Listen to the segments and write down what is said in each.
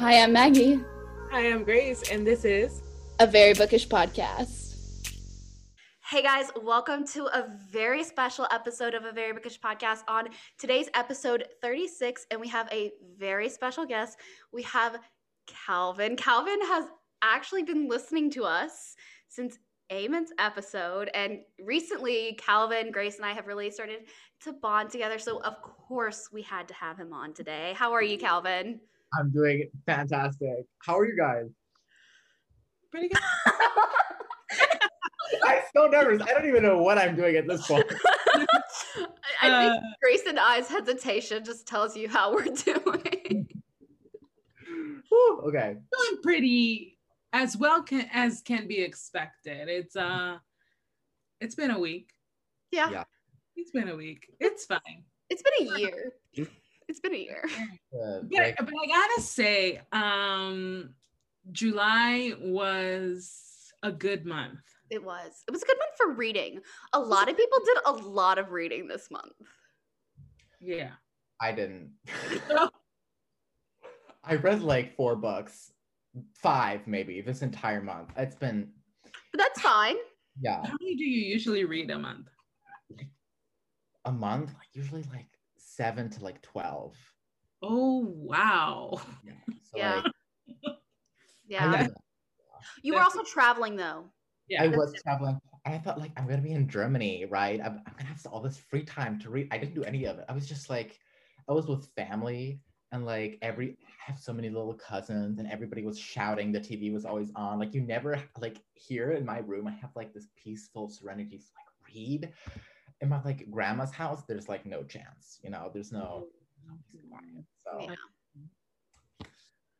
Hi, I'm Maggie, Hi, I'm Grace, and this is a very bookish podcast. Hey guys, welcome to a very special episode of a Very Bookish podcast. On today's episode 36, and we have a very special guest. We have Calvin. Calvin has actually been listening to us since Amen's episode, and recently Calvin, Grace, and I have really started to bond together. So of course we had to have him on today. How are you, Calvin? I'm doing fantastic. How are you guys? pretty good. I'm so nervous. I don't even know what I'm doing at this point. I I Uh, think Grace and I's hesitation just tells you how we're doing. Whew, okay. Doing pretty as well can, as can be expected. It's uh, it's been a week. yeah. Yeah. It's been a week. It's fine. It's been a year. It's been a year. Uh, But, like, but I gotta say, um, July was a good month. It was. It was a good month for reading. A lot of people did a lot of reading this month. Yeah. I didn't. I read like four books, five maybe this entire month. It's been, But that's fine. yeah, How many do you usually read a month? a month, like usually like seven to like 12. Oh wow. Yeah. So Yeah. like, Yeah. You were also traveling though. Yeah. I was traveling. And I thought like I'm gonna be in Germany, right? I'm, I'm gonna have all this free time to read. I didn't do any of it. I was just like, I was with family and like every I have so many little cousins and everybody was shouting. The TV was always on. Like you never like here in my room, I have like this peaceful serenity to like read. In my like grandma's house, there's like no chance, you know, there's no, mm-hmm. no peace and quiet. So Yeah.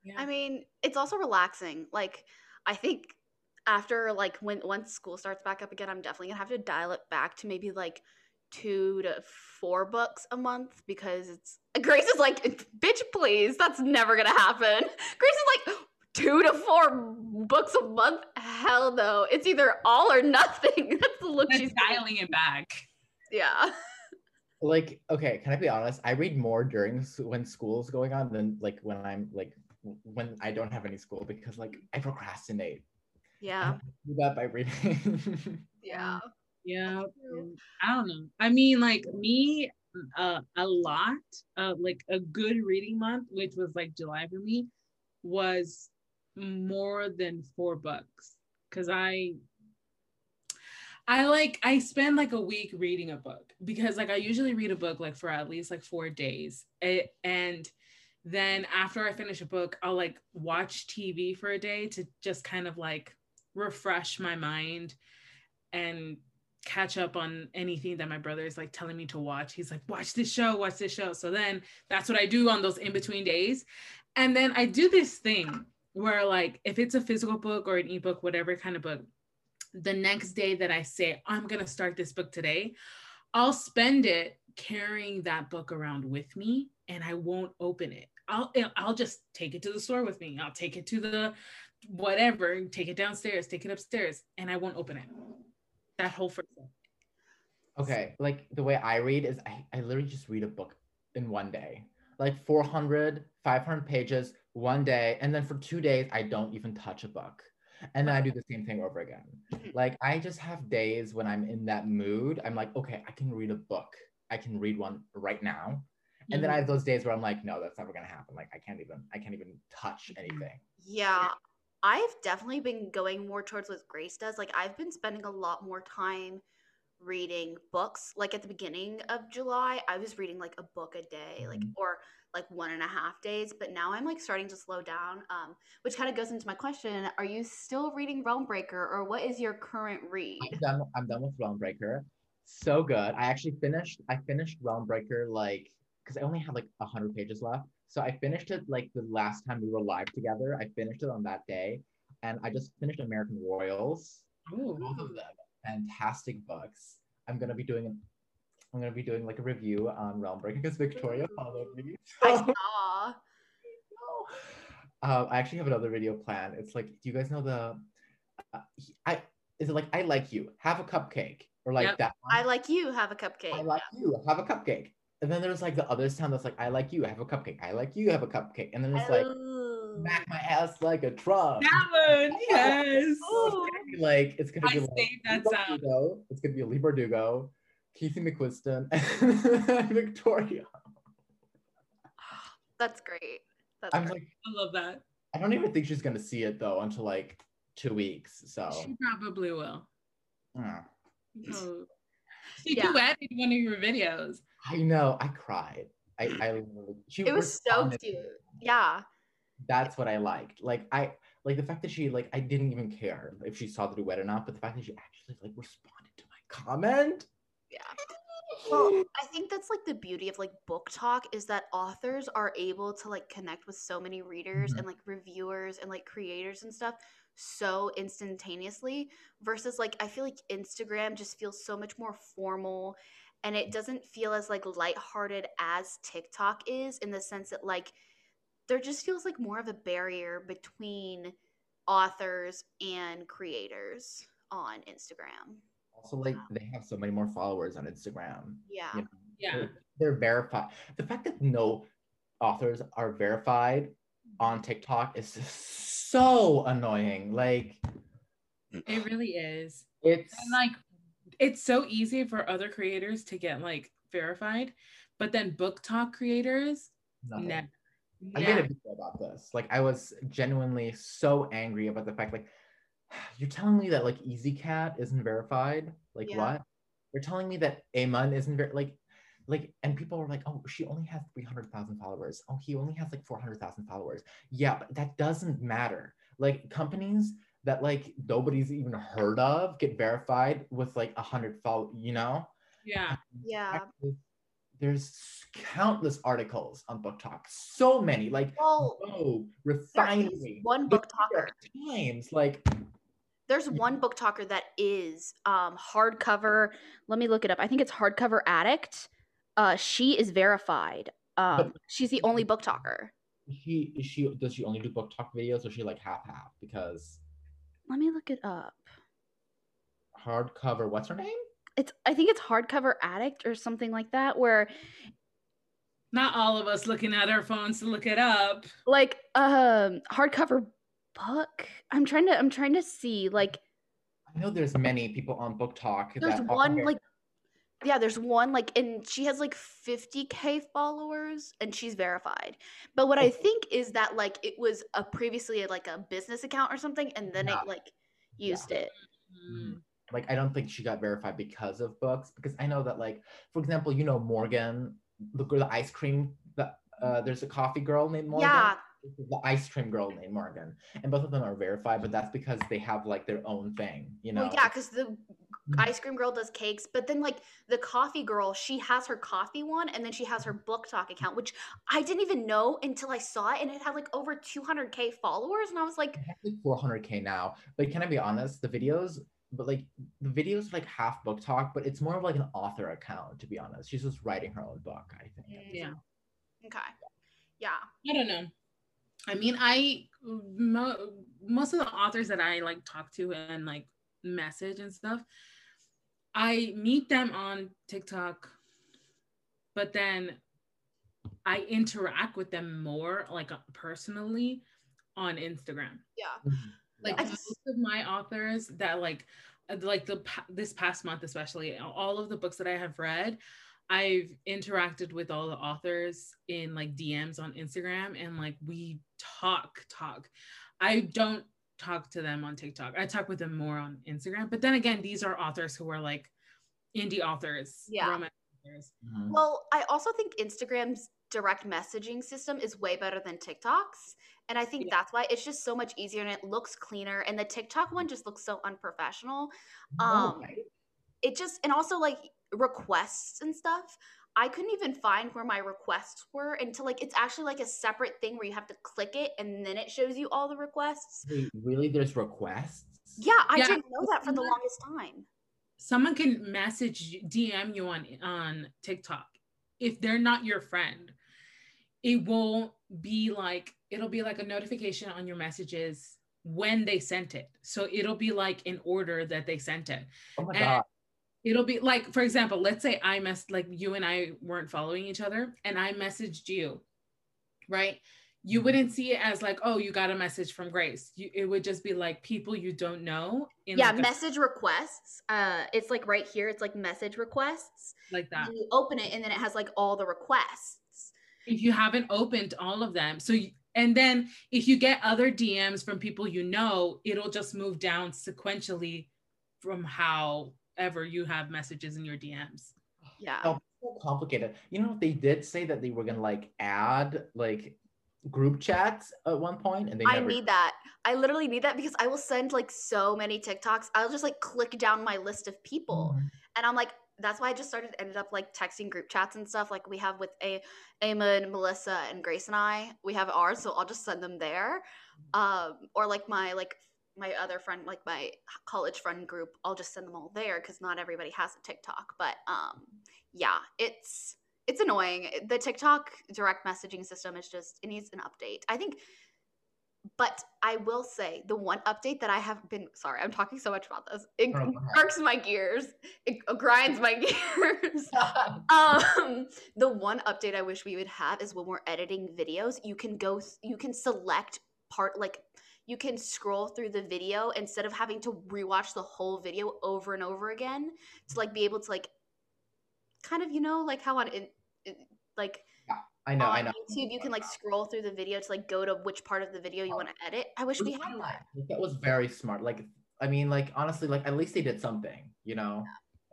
Yeah. I mean, it's also relaxing. Like, I think after like when once school starts back up again, I'm definitely gonna have to dial it back to maybe like two to four books a month because it's Grace is like, bitch, please, that's never gonna happen. Grace is like two to four books a month. Hell no. It's either all or nothing. That's the look That's she's dialing it back. Yeah. like okay can i be honest i read more during s- when school's going on than like when i'm like when i don't have any school because like i procrastinate Yeah. do that by reading Yeah. Yeah. I don't know. I mean, like me, uh, a lot, uh, like a good reading month, which was like July for me, was more than four books Cause I, I like I spend like a week reading a book because like I usually read a book like for at least like four days, A- and then after I finish a book, I'll like watch TV for a day to just kind of like refresh my mind and catch up on anything that my brother is like telling me to watch. He's like, watch this show, watch this show. So then that's what I do on those in between days. And then I do this thing where, like, if it's a physical book or an ebook, whatever kind of book, the next day that I say, I'm going to start this book today, I'll spend it carrying that book around with me and I won't open it. I'll, I'll just take it to the store with me. I'll take it to the whatever, take it downstairs, take it upstairs, and I won't open it that whole first okay like the way i read is I, I literally just read a book in one day like 400 500 pages one day and then for two days i don't even touch a book and then i do the same thing over again. Mm-hmm. Like i just have days when i'm in that mood i'm like okay i can read a book. I can read one right now. And then i mm-hmm. have those days where i'm like no that's never gonna happen. Like i can't even i can't even touch mm-hmm. anything. Yeah. I've definitely been going more towards what Grace does. Like I've been spending a lot more time reading books. Like at the beginning of July, I was reading like a book a day, like or like one and a half days. But now I'm like starting to slow down. Um, which kind of goes into my question: Are you still reading Realm Breaker, or what is your current read? I'm done. I'm done with Realm Breaker. So good. I actually finished. I finished Realm Breaker like because I only had like hundred pages left. So I finished it like the last time we were live together. I finished it on that day, and I just finished American Royals. Oh, Both of them fantastic books. I'm gonna be doing. I'm gonna be doing like a review on Realm Breaker because Victoria followed me. I saw. Um, I actually have another video plan. It's like, do you guys know the? Uh, I is it like I like you, have a cupcake, or like Yep. that? one? I like you have a cupcake. I like you, have a cupcake. And then there's like the other sound that's like, I like you, have a cupcake. I like you, have a cupcake. And then it's like, Oh. smack my ass like a truck. That one, yes. So it's gonna be like it's gonna I be like saved that sound. It's gonna be Leigh Bardugo, Casey McQuiston, and Victoria. That's great. That's I'm great. like, I love that. I don't even think she's gonna see it though until like two weeks. So She probably will. mm. Oh. She Yeah. duetted one of your videos. I know. I cried. I, I she it was so cute. Yeah. That's what I liked. Like I like the fact that she like I didn't even care if she saw the duet or not, but the fact that she actually like responded to my comment. Yeah. Well, I think that's like the beauty of like BookTok is that authors are able to like connect with so many readers Mhm. and like reviewers and like creators and stuff so instantaneously versus like I feel like Instagram just feels so much more formal and it doesn't feel as like lighthearted as TikTok is in the sense that like there just feels like more of a barrier between authors and creators on Instagram. Also, like they have so many more followers on Instagram. Yeah. you know? Yeah. They're, they're verified. The fact that no authors are verified on mm-hmm. TikTok is just so annoying. Like It really is. it's And like it's so easy for other creators to get like verified, but then BookTok creators nothing. never. I made a video about this. Like I was genuinely so angry about the fact like you're telling me that like Easy Cat isn't verified. Like Yeah. what? You're telling me that Amon isn't ver- like like and people were like, oh, she only has 300,000 followers. Oh, he only has like 400,000 followers. Yeah, but that doesn't matter. Like companies that like nobody's even heard of get verified with like a hundred follow, you know? Yeah. Yeah. There's countless articles on BookTok. So many, like Well, Vogue, there is Refinery, one The book New York talker. Times, like There's one BookToker that is um hardcover. Let me look it up. I think it's hardcover addict. Uh she is verified. Um But- she's the only BookToker. is she is she does she only do BookTok videos or is she like half half? Because Let me look it up. hardcover, what's her name? It's I think it's hardcover addict or something like that where Not all of us looking at our phones to look it up. like um hardcover book. I'm trying to I'm trying to see like I know there's many people on BookTok. there's that one very- like yeah there's one like and she has like 50k followers and she's verified but what i think is that like it was a previously like a business account or something and then Yeah. it like used it Mm. like I don't think she got verified because of books. Because I know that like for example, you know Morgan, the girl, the ice cream. The uh, there's a coffee girl named Morgan. yeah the ice cream girl named Morgan, and both of them are verified, but that's because they have like their own thing, you know. well yeah because the mm-hmm. ice cream girl does cakes but then like the coffee girl she has her coffee one and then she has her BookTok account which i didn't even know until i saw it and it had like over 200k followers and i was like like 400k now. But can I be honest? The videos, but like the videos are, like half BookTok, but it's more of like an author account. To be honest, she's just writing her own book. I think. Yeah. okay yeah I don't know. I mean, I mo- most of the authors that I like talk to and like message and stuff, I meet them on TikTok, but then I interact with them more like personally on Instagram. yeah mm-hmm. Like I most of my authors that like like the this past month especially all of the books that I have read I've interacted with all the authors in like DMs on Instagram and like we talk talk. I don't talk to them on TikTok. I talk with them more on Instagram. But then again, these are authors who are like indie authors, Yeah. romance authors. Mhm. Well, I also think Instagram's direct messaging system is way better than TikTok's. And I think Yeah. that's why it's just so much easier and it looks cleaner. And the TikTok one just looks so unprofessional. No, Um, right? It just, and also like requests and stuff. I couldn't even find where my requests were until like it's actually like a separate thing where you have to click it and then it shows you all the requests. Wait, really? There's requests? Yeah, I Yeah. didn't know that for the longest time. Someone can message you- DM you on on TikTok. If they're not your friend, it won't be like it'll be like a notification on your messages when they sent it. So it'll be like in order that they sent it. Oh my And- god. It'll be like, for example, let's say I messed like you and I weren't following each other and I messaged you, right? you wouldn't see it as like, oh, you got a message from Grace. You, it would just be like people you don't know. In yeah, like a- message requests. Uh, it's like right here. It's like message requests. like that. And you open it, and then it has like all the requests. If you haven't opened all of them, so you, and then if you get other DMs from people you know, it'll just move down sequentially from however you have messages in your DMs. Yeah. Oh, so complicated. You know, they did say that they were gonna like add like group chats at one point, and they I never. need that. I literally need that because I will send like so many TikToks. I'll just like click down my list of people, Mhm. and I'm like, that's why I just started ended up like texting group chats and stuff like we have with a Eamon, Melissa, and Grace and I. We have ours, so I'll just send them there. Um, or like my like my other friend, like my college friend group, I'll just send them all there because not everybody has a TikTok. But um, yeah, it's it's annoying. The TikTok direct messaging system is just it needs an update. I think but I will say the one update that I have been sorry, I'm talking so much about this. It No, irks my gears. It grinds my gears. um the one update I wish we would have is when we're editing videos, you can go you can select part like you can scroll through the video instead of having to rewatch the whole video over and over again to like be able to like kind of you know like how on in, in- like I know, I know. YouTube, you can like scroll through the video to like go to which part of the video you want to edit. I wish we had that. That was very smart. Like, I mean, like honestly, like at least they did something, you know,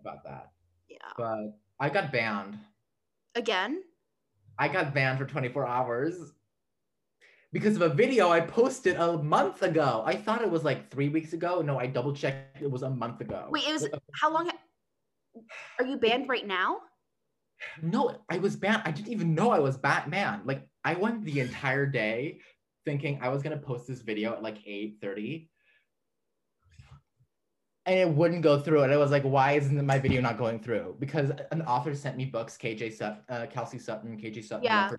about that. Yeah. But I got banned. Again, I got banned for 24 hours because of a video I posted a month ago. I thought it was like three weeks ago. No, I double checked. It was a month ago. wait, it was how long? Are you banned right now? No, I was banned. I didn't even know I was Batman. Like I went the entire day thinking I was gonna post this video at like 8:30. And it wouldn't go through. And I was like, why isn't my video not going through? Because an author sent me books, KJ Sutton, uh, Kelsey Sutton, KJ Sutton, Yeah. for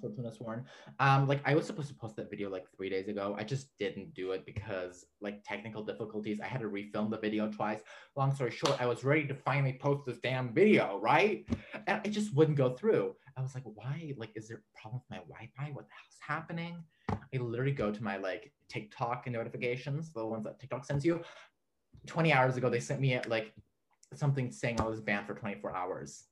Fortuna Sworn. Um, like I was supposed to post that video like three days ago. I just didn't do it because like technical difficulties. I had to refilm the video twice. Long story short, I was ready to finally post this damn video, right? and it just wouldn't go through. I was like, why? Like, is there a problem with my Wi-Fi? What the hell's happening? I literally go to my like TikTok notifications, the ones that TikTok sends you. 20 hours ago, they sent me like something saying I was banned for 24 hours.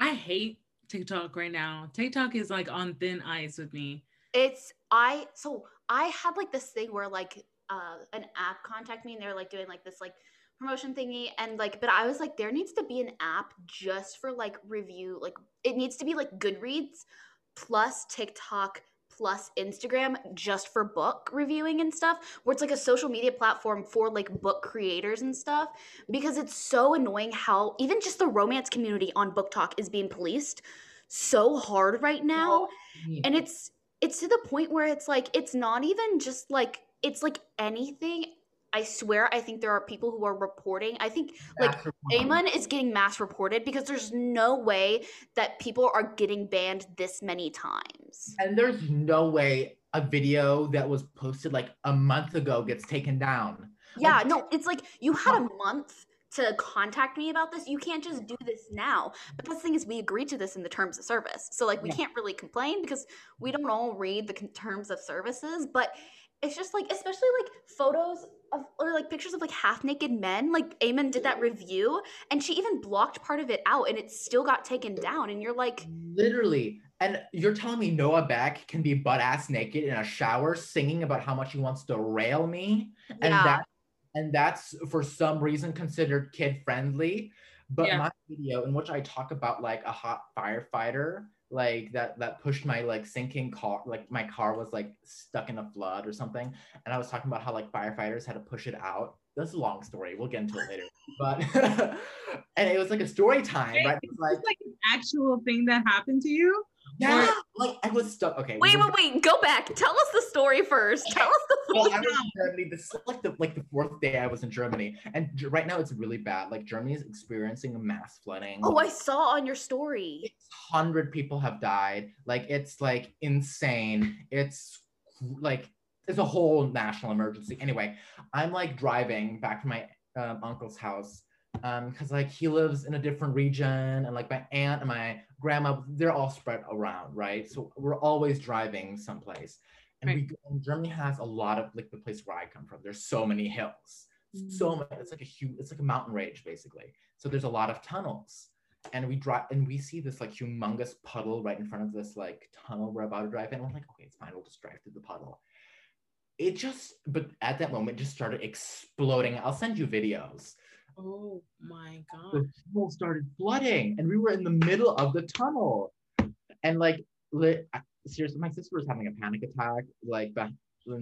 I hate TikTok right now. TikTok is like on thin ice with me. It's I so I had like this thing where like uh an app contact me and they're like doing like this like promotion thingy and like but I was like there needs to be an app just for like review like it needs to be like Goodreads plus TikTok plus Instagram just for book reviewing and stuff where it's like a social media platform for like book creators and stuff because it's so annoying how even just the romance community on BookTok is being policed so hard right now. And it's it's to the point where it's like it's not even just like it's like anything i swear i think there are people who are reporting i think like. Amon is getting mass reported because there's no way that people are getting banned this many times. And there's no way a video that was posted like a month ago gets taken down. Yeah, Like- no, it's like you had a month to contact me about this. You can't just do this now. But the thing is, we agreed to this in the terms of service. So, like, we Yeah. can't really complain because we don't all read the terms of services. But it's just like, especially like photos of, or like pictures of like half naked men. Like, Eamon did that review and she even blocked part of it out and it still got taken down. And you're like, Literally. And you're telling me Noah Beck can be butt ass naked in a shower singing about how much he wants to rail me? And that and that's for some reason considered kid friendly. But Yeah. my video in which I talk about like a hot firefighter, like that that pushed my like sinking car, like my car was like stuck in a flood or something. And I was talking about how like firefighters had to push it out. That's a long story. We'll get into it later. But and it was like a story time, right? It Is was this like, like an actual thing that happened to you? yeah, like I was stuck. Okay. wait, wait, wait, go back. Tell us the story first. Tell us the well, I was in Germany. This is like the like the fourth day I was in Germany, and right now it's really bad. Like Germany is experiencing a mass flooding. Oh, I saw on your story. hundred people have died. Like it's like insane. It's like it's a whole national emergency. Anyway, I'm like driving back to my um, uncle's house Um, because like he lives in a different region, and like my aunt and my grandma, they're all spread around, right? So we're always driving someplace. And we go- and Germany has a lot of like the place where I come from. There's so many hills, so many. It's like a huge, it's like a mountain range basically. So there's a lot of tunnels, and we drive and we see this like humongous puddle right in front of this like tunnel we're about to drive in. We're like, okay, it's fine. We'll just drive through the puddle. It just, but at that moment, just started exploding. I'll send you videos. Oh my god. The tunnel started flooding, and we were in the middle of the tunnel, and like, li- seriously, my sister was having a panic attack. Like back.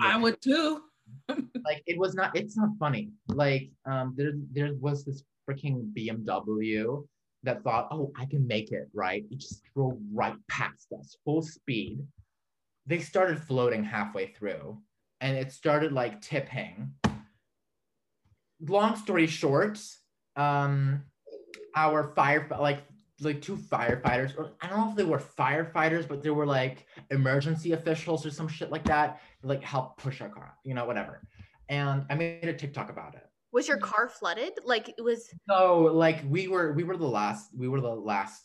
I would too. like it was not it's not funny like um there there was this freaking bmw that thought oh i can make it right it just drove right past us full speed they started floating halfway through and it started like tipping long story short um our fire like like two firefighters or i don't know if they were firefighters but they were like emergency officials or some shit like that like help push our car you know whatever. And i made a tiktok about it. Was your car flooded? Like it was so like we were we were the last we were the last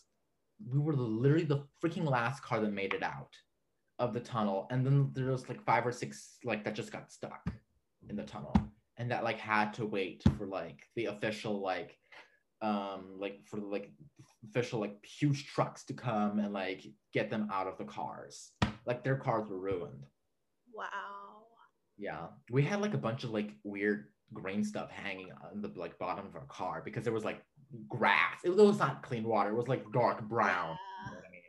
we were the literally the freaking last car that made it out of the tunnel. And then there was like five or six like that just got stuck in the tunnel and that like had to wait for like the official like um like for like official like huge trucks to come and like get them out of the cars like their cars were ruined wow. yeah we had like a bunch of like weird green stuff hanging on the like bottom of our car because there was like grass it was not clean water it was like dark brown you know what I mean?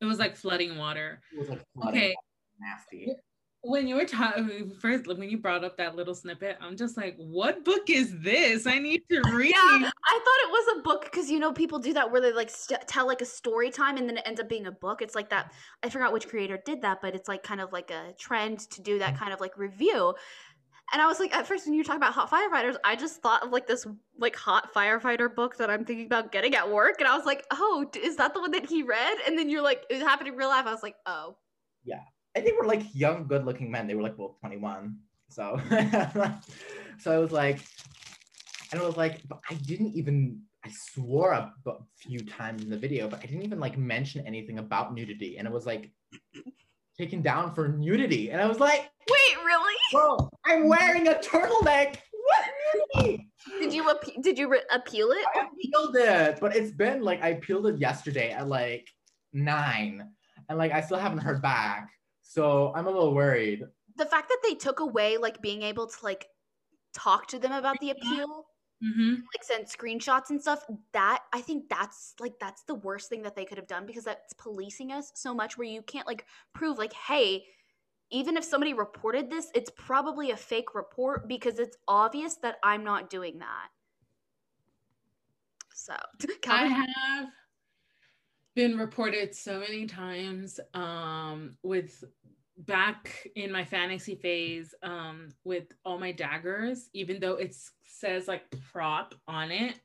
It was like flooding water. it was like flooding, Okay. nasty When you were talking first, when you brought up that little snippet, I'm just like, what book is this? I need to read. Yeah, I thought it was a book because you know people do that where they like st- tell like a story time and then it ends up being a book. It's like that. I forgot which creator did that, but it's like kind of like a trend to do that kind of like review. And I was like, at first when you talk about hot firefighters, I just thought of like this like hot firefighter book that I'm thinking about getting at work, and I was like, oh, is that the one that he read? And then you're like, it happened in real life. I was like, oh, and they were like young good looking men they were like both 21 so so i was like and i was like but i didn't even i swore a few times in the video but i didn't even like mention anything about nudity and it was like taken down for nudity and i was like wait, really? bro i'm wearing a turtleneck what nudity Did you appe- did you re- appeal it? I appealed it, but it's been like I appealed it yesterday at like nine, and like I still haven't heard back. So I'm a little worried. the fact that they took away like being able to like talk to them about the appeal hmm like send screenshots and stuff that i think that's like that's the worst thing that they could have done because that's policing us so much where you can't like prove like hey even if somebody reported this it's probably a fake report because it's obvious that i'm not doing that. So I have been reported so many times um, with back in my fantasy phase um, with all my daggers, even though it says like prop on it.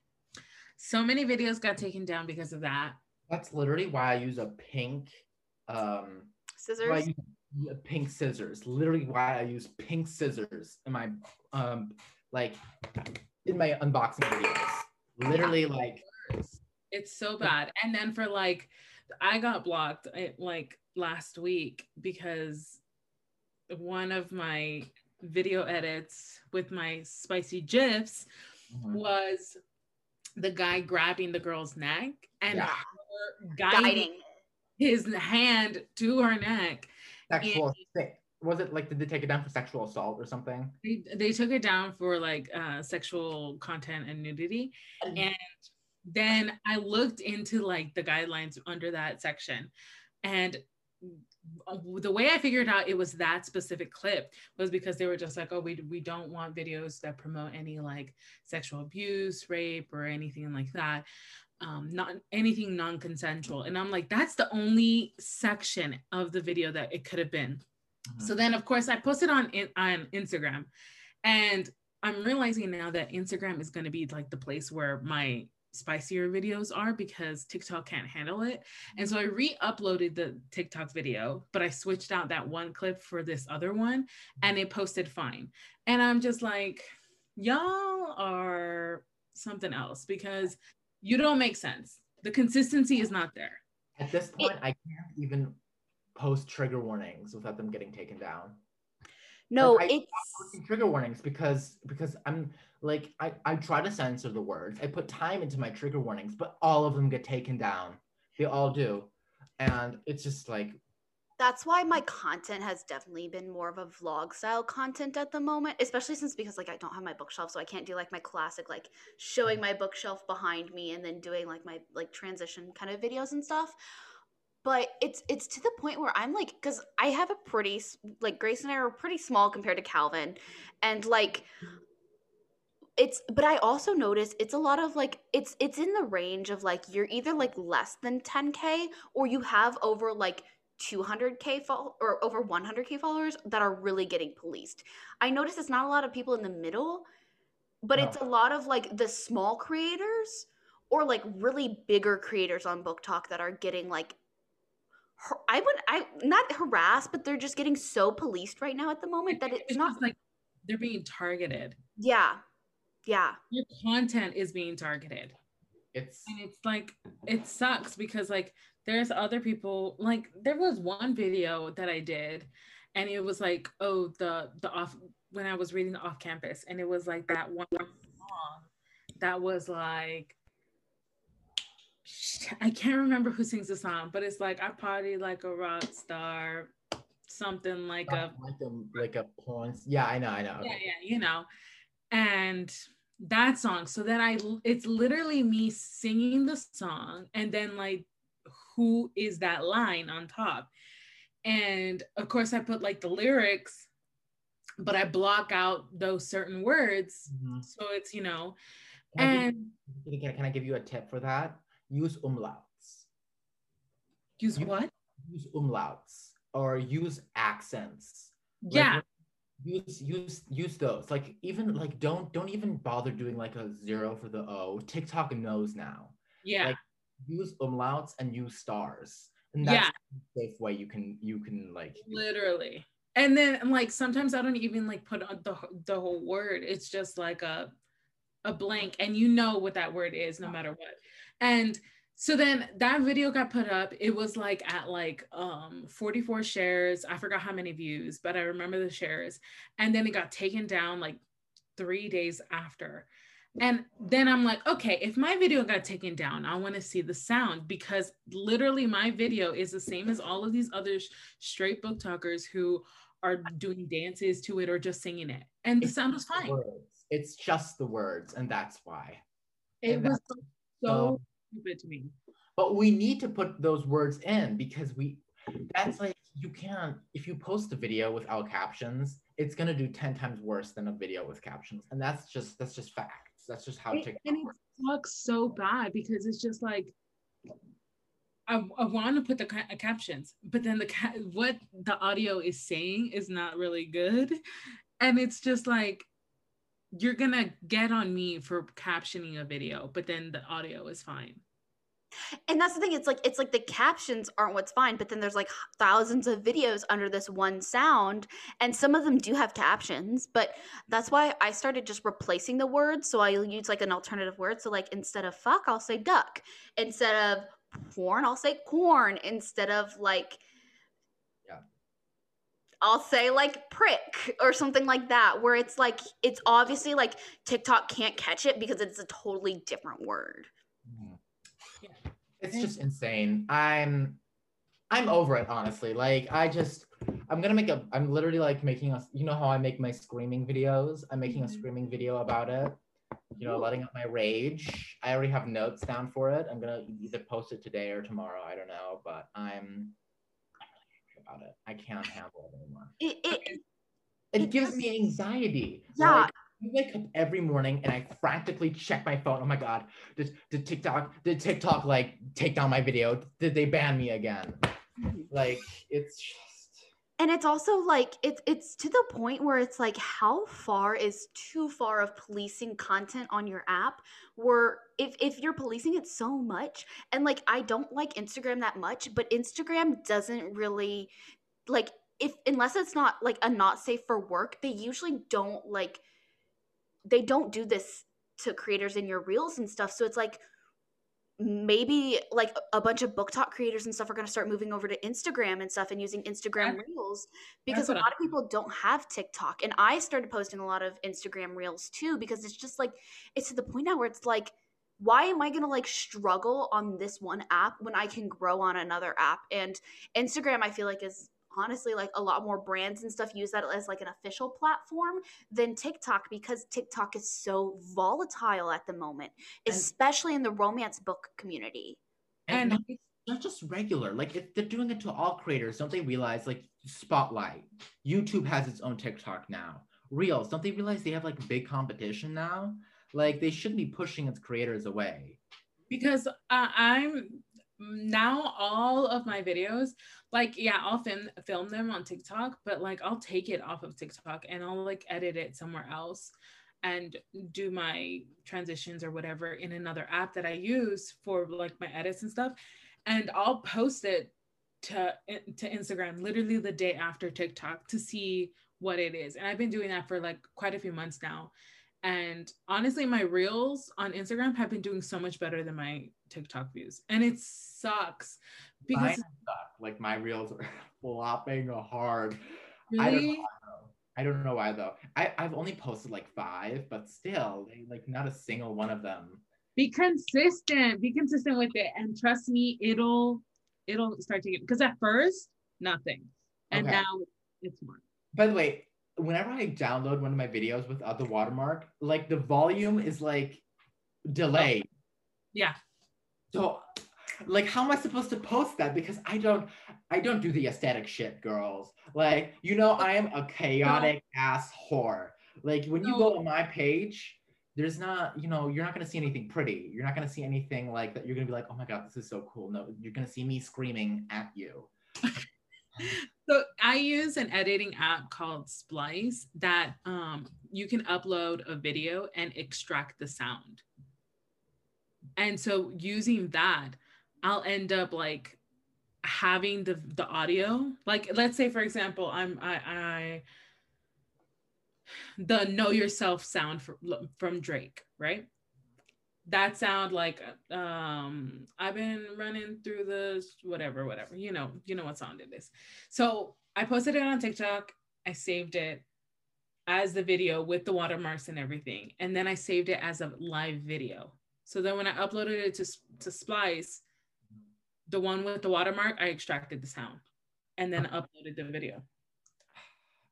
So many videos got taken down because of that. That's literally why I use a pink, um, scissors use pink scissors. Literally why I use pink scissors in my, um, like, in my unboxing videos. Literally, like, It's so bad. And then for like, I got blocked eh, like last week because one of my video edits with my spicy gifs mhm. was the guy grabbing the girl's neck and Yeah. her guiding, guiding his hand to her neck. sexual. Was it like did they take it down for sexual assault or something? They, they took it down for like uh, sexual content and nudity. And then I looked into like the guidelines under that section. And the way I figured out it was that specific clip was because they were just like, oh, we, we don't want videos that promote any like sexual abuse, rape, or anything like that. Um, not anything non-consensual. And I'm like, that's the only section of the video that it could have been. So then, of course, I posted on in, on Instagram, and I'm realizing now that Instagram is going to be like the place where my spicier videos are because TikTok can't handle it. And so I mm-hmm. re-uploaded the TikTok video, but I switched out that one clip for this other one, and it posted fine. And I'm just like, y'all are something else because you don't make sense. The consistency is not there. At this point, I can't even post trigger warnings without them getting taken down. No, Like, it's trigger warnings because because I'm like I, I try to censor the words. I put time into my trigger warnings, but all of them get taken down. They all do. And it's just like that's why my content has definitely been more of a vlog style content at the moment especially since because like i don't have my bookshelf so i can't do like my classic like showing my bookshelf behind me and then doing like my like transition kind of videos and stuff but it's it's to the point where i'm like because i have a pretty like grace and i are pretty small compared to calvin and like it's but i also notice it's a lot of like it's it's in the range of like you're either like less than 10k or you have over like 200k fol- or over 100k followers that are really getting policed i notice it's not a lot of people in the middle but No. it's a lot of like the small creators or like really bigger creators on BookTok that are getting like i would i not harassed but they're just getting so policed right now at the moment that it's not like they're being targeted. yeah yeah Your content is being targeted. it's And it's like it sucks because like there's other people like there was one video that I did and it was like oh the the off when I was reading the off campus and it was like that one song that was like I can't remember who sings the song but it's like I party like a rock star something like a like a like a porn. Yeah, I know, I know. yeah, yeah, you know. And that song. So then I it's literally me singing the song and then like who is that line on top? And of course I put like the lyrics, but I block out those certain words. Mhm. So it's, you know, Can I give- and can I give you a tip for that? Use umlauts. use what? Use umlauts or use accents. Like, Yeah. use use use those like even like don't don't even bother doing like a zero for the o tiktok knows now Yeah. like, use umlauts and use stars and that's the safe way you can you can like literally and then like sometimes i don't even like put on the, the whole word it's just like a a blank and you know what that word is no matter what and so then that video got put up. It was like at like um 44 shares. I forgot how many views but i remember the shares. And then it got taken down like three days after. And then i'm like okay if my video got taken down i want to see the sound because literally my video is the same as all of these other sh- straight BookTokers who are doing dances to it or just singing it. And the It's sound was fine. words. it's just the words and that's why. It and was so so- stupid to me. But we need to put those words in because we that's like you can't if you post a video without captions it's going to do 10 times worse than a video with captions. And that's just that's just facts. That's just how It- tiktok and it works. sucks so bad because it's just like I, I want to put the ca- captions, but then the ca- what the audio is saying is not really good, and it's just like you're gonna get on me for captioning a video, but then the audio is fine. and that's the thing it's like it's like the captions aren't what's fine but then there's like thousands of videos under this one sound and some of them do have captions but that's why i started just replacing the words so i'll use like an alternative word so like instead of fuck i'll say duck instead of porn i'll say corn instead of like. I'll say like prick or something like that, where it's like, it's obviously like TikTok can't catch it because it's a totally different word. Mhm. It's just insane. I'm i'm over it honestly. Like i just i'm gonna make a i'm literally like making a you know how i make my screaming videos? I'm making a Mhm. screaming video about it you know letting out my rage. I already have notes down for it. I'm gonna either post it today or tomorrow i don't know but i'm i'm really angry about it i can't handle it anymore It, it, it It gives does- me anxiety Yeah. Like, I wake up every morning and I frantically check my phone. Oh my god, did, did TikTok did TikTok like take down my video? Did they ban me again? Mm-hmm. Like it's just and it's also like it's it's to the point where it's like how far is too far of policing content on your app where if if you're policing it so much and like I don't like Instagram that much but Instagram doesn't really like if unless it's not like a not safe for work they usually don't like they don't do this to creators in your reels and stuff. So it's like maybe like a bunch of BookTok creators and stuff are going to start moving over to Instagram and stuff and using Instagram reels because a lot of people don't have TikTok. And I started posting a lot of Instagram reels too because it's just like it's to the point now where it's like why am I going to like struggle on this one app when I can grow on another app? And Instagram I feel like is honestly like a lot more brands and stuff use that as like an official platform than TikTok because TikTok is so volatile at the moment, especially in the romance book community. And, And- not- it's not just regular. Like if they're doing it to all creators, don't they realize like Spotlight, YouTube has its own TikTok now. Reels, don't they realize they have like big competition now? Like they shouldn't be pushing its creators away. because uh, I'm now all of my videos like yeah I'll film film them on TikTok but like I'll take it off of TikTok and I'll like edit it somewhere else and do my transitions or whatever in another app that I use for like my edits and stuff. And I'll post it to to Instagram literally the day after TikTok to see what it is. And I've been doing that for like quite a few months now and honestly, my reels on Instagram have been doing so much better than my TikTok views. And it sucks because suck. Like my reels are flopping hard. I don't know really, why though. I don't know why though. I, I've only posted like five, but still, like not a single one of them. be consistent, be consistent with it. And trust me, it'll it'll start to get because at first, nothing. And Okay. now it's more. By the way, whenever I download one of my videos without uh, the watermark, like the volume is like delayed. Oh. Yeah. So like how am I supposed to post that? Because I don't I don't do the aesthetic shit, girls. Like, you know, I am a chaotic ass whore. Like when you go No. on my page, there's not, you know, you're not gonna see anything pretty. You're not gonna see anything like that. You're gonna be like, oh my god, this is so cool. No, you're gonna see me screaming at you. So I use an editing app called Splice that um, you can upload a video and extract the sound. And so using that, I'll end up like having the the audio. Like let's say for example, I'm I I the know yourself sound from, from Drake, right? That sound like um I've been running through the whatever, whatever. You know, you know what sound it is. So I posted it on TikTok. I saved it as the video with the watermarks and everything. And then I saved it as a live video. So then when I uploaded it to, to Splice, the one with the watermark, I extracted the sound and then uploaded the video.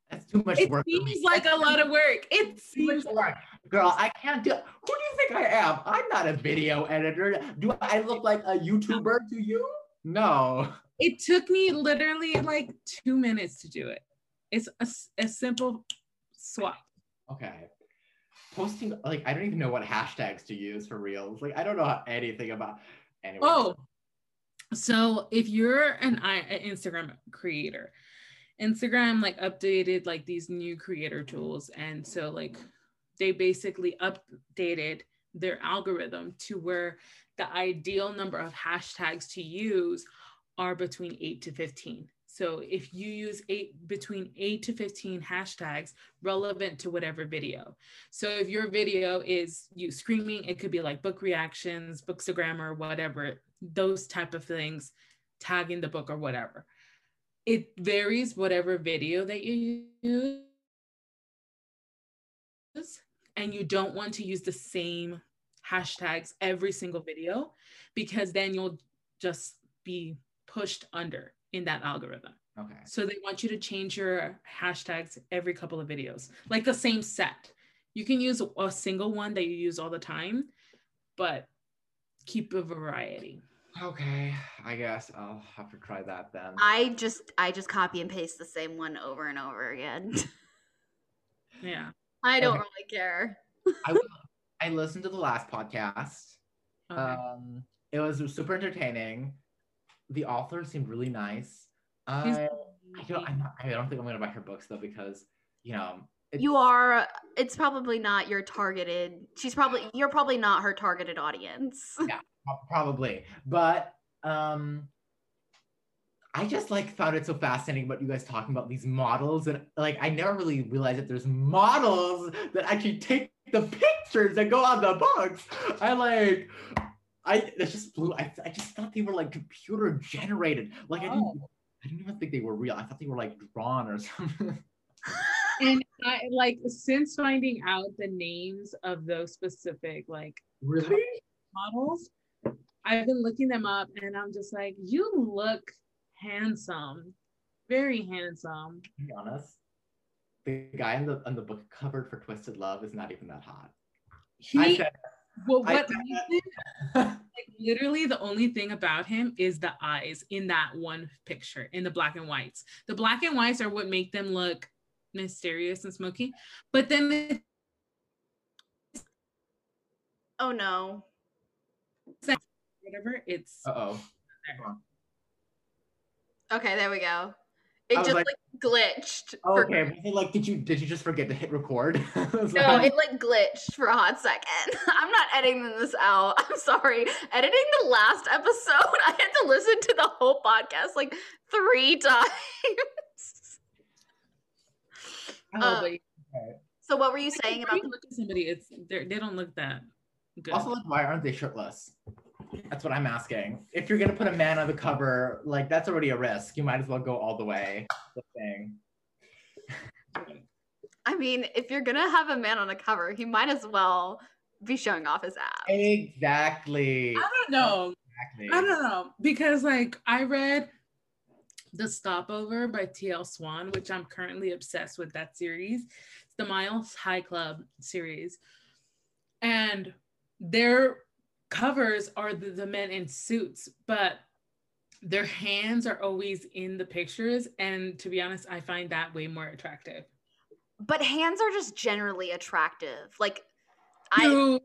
That's too much It work. me. seems like a lot of work. It seems work. Girl, I can't do Who do you think I am? I'm not a video editor. Do I look like a YouTuber to you? No. it took me literally like two minutes to do it. It's a, a simple swap. Okay. Posting like I don't even know what hashtags to use for reels. Like I don't know anything about anyway. Oh, so if you're an, an Instagram creator, Instagram like updated like these new creator tools, and so like they basically updated their algorithm to where the ideal number of hashtags to use are between eight to fifteen. So if you use eight between eight to 15 hashtags relevant to whatever video. So if your video is you screaming, it could be like book reactions, bookstagram, or whatever, those type of things, tagging the book or whatever. It varies whatever video that you use. And you don't want to use the same hashtags every single video because then you'll just be pushed under in that algorithm. Okay. So they want you to change your hashtags every couple of videos, like the same set. You can use a single one that you use all the time, but keep a variety. Okay. I guess I'll have to try that then. I just I just copy and paste the same one over and over again. Yeah. I don't Okay. really care. I, I listened to the last podcast. Okay. Um, it was super entertaining. The author seemed really nice. I, I don't. I'm not, I don't think I'm gonna buy her books though because you know it's, You are it's probably not your targeted she's probably you're probably not her targeted audience. Yeah. probably, but um, I just like found it so fascinating about you guys talking about these models and like I never really realized that there's models that actually take the pictures that go on the books. I like I it just blew I, I just thought they were like computer generated. Like I didn't Oh. I didn't even think they were real. I thought they were like drawn or something. and I like since finding out the names of those specific like really? models, I've been looking them up and I'm just like, you look handsome, very handsome. To be honest, the guy on the on the book cover for Twisted Love is not even that hot. He, said, well, what said makes like literally the only thing about him is the eyes in that one picture in the black and whites. The black and whites are what make them look mysterious and smoky. But then it- Oh no. whatever, it's uh oh. Okay, there we go. It just like- like, glitched. for- Okay, but like, did you did you just forget to hit record? I No, like- it like glitched for a hot second. I'm not editing this out. I'm sorry. Editing the last episode, I had to listen to the whole podcast like three times. oh, uh, but so what were you saying when about you look at somebody, it's they're- they don't look that good. Also, like, why aren't they shirtless? That's what I'm asking. If you're gonna put a man on the cover, like that's already a risk. You might as well go all the way. The thing. I mean, if you're gonna have a man on a cover, he might as well be showing off his abs. Exactly. I don't know. Exactly. I don't know because like I read The Stopover by T.L. Swan, which I'm currently obsessed with that series. It's the Miles High Club series. And their covers are the, the men in suits, but their hands are always in the pictures. And to be honest, I find that way more attractive. But hands are just generally attractive. Like I To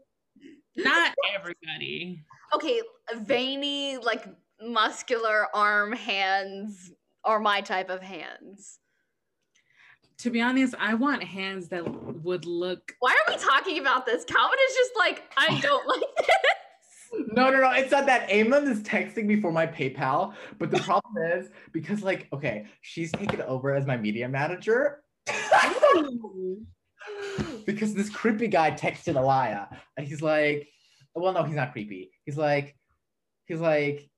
not everybody. okay, veiny, like muscular arm hands are my type of hands. To be honest, I want hands that would look Why are we talking about this? Calvin is just like, I don't like this. No, no, no. It's not that. Amon is texting me for my PayPal, but the problem is because, like, okay, she's taken over as my media manager. because this creepy guy texted Alaya, and he's like, well, no, he's not creepy. He's like, he's like,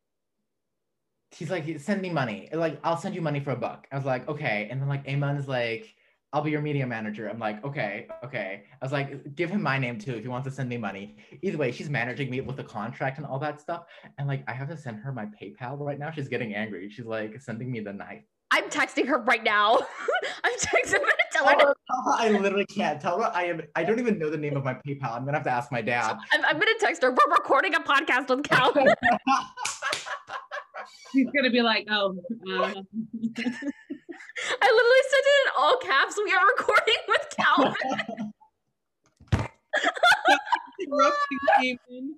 he's like, send me money. Like, I'll send you money for a buck. I was like, okay. And then like Amon is like, I'll be your media manager. I'm like, okay, okay. I was like, give him my name too if he wants to send me money. Either way, she's managing me with the contract and all that stuff. And like, I have to send her my PayPal right now. She's getting angry. She's like sending me the knife. I'm texting her right now. I'm texting her to tell her. To- tell her I literally can't tell her I am. I don't even know the name of my PayPal. I'm gonna have to ask my dad. I'm, I'm gonna text her. We're recording a podcast with Calvin. He's gonna be like, oh, uh, I literally said it in all caps. We are recording with Calvin. interrupting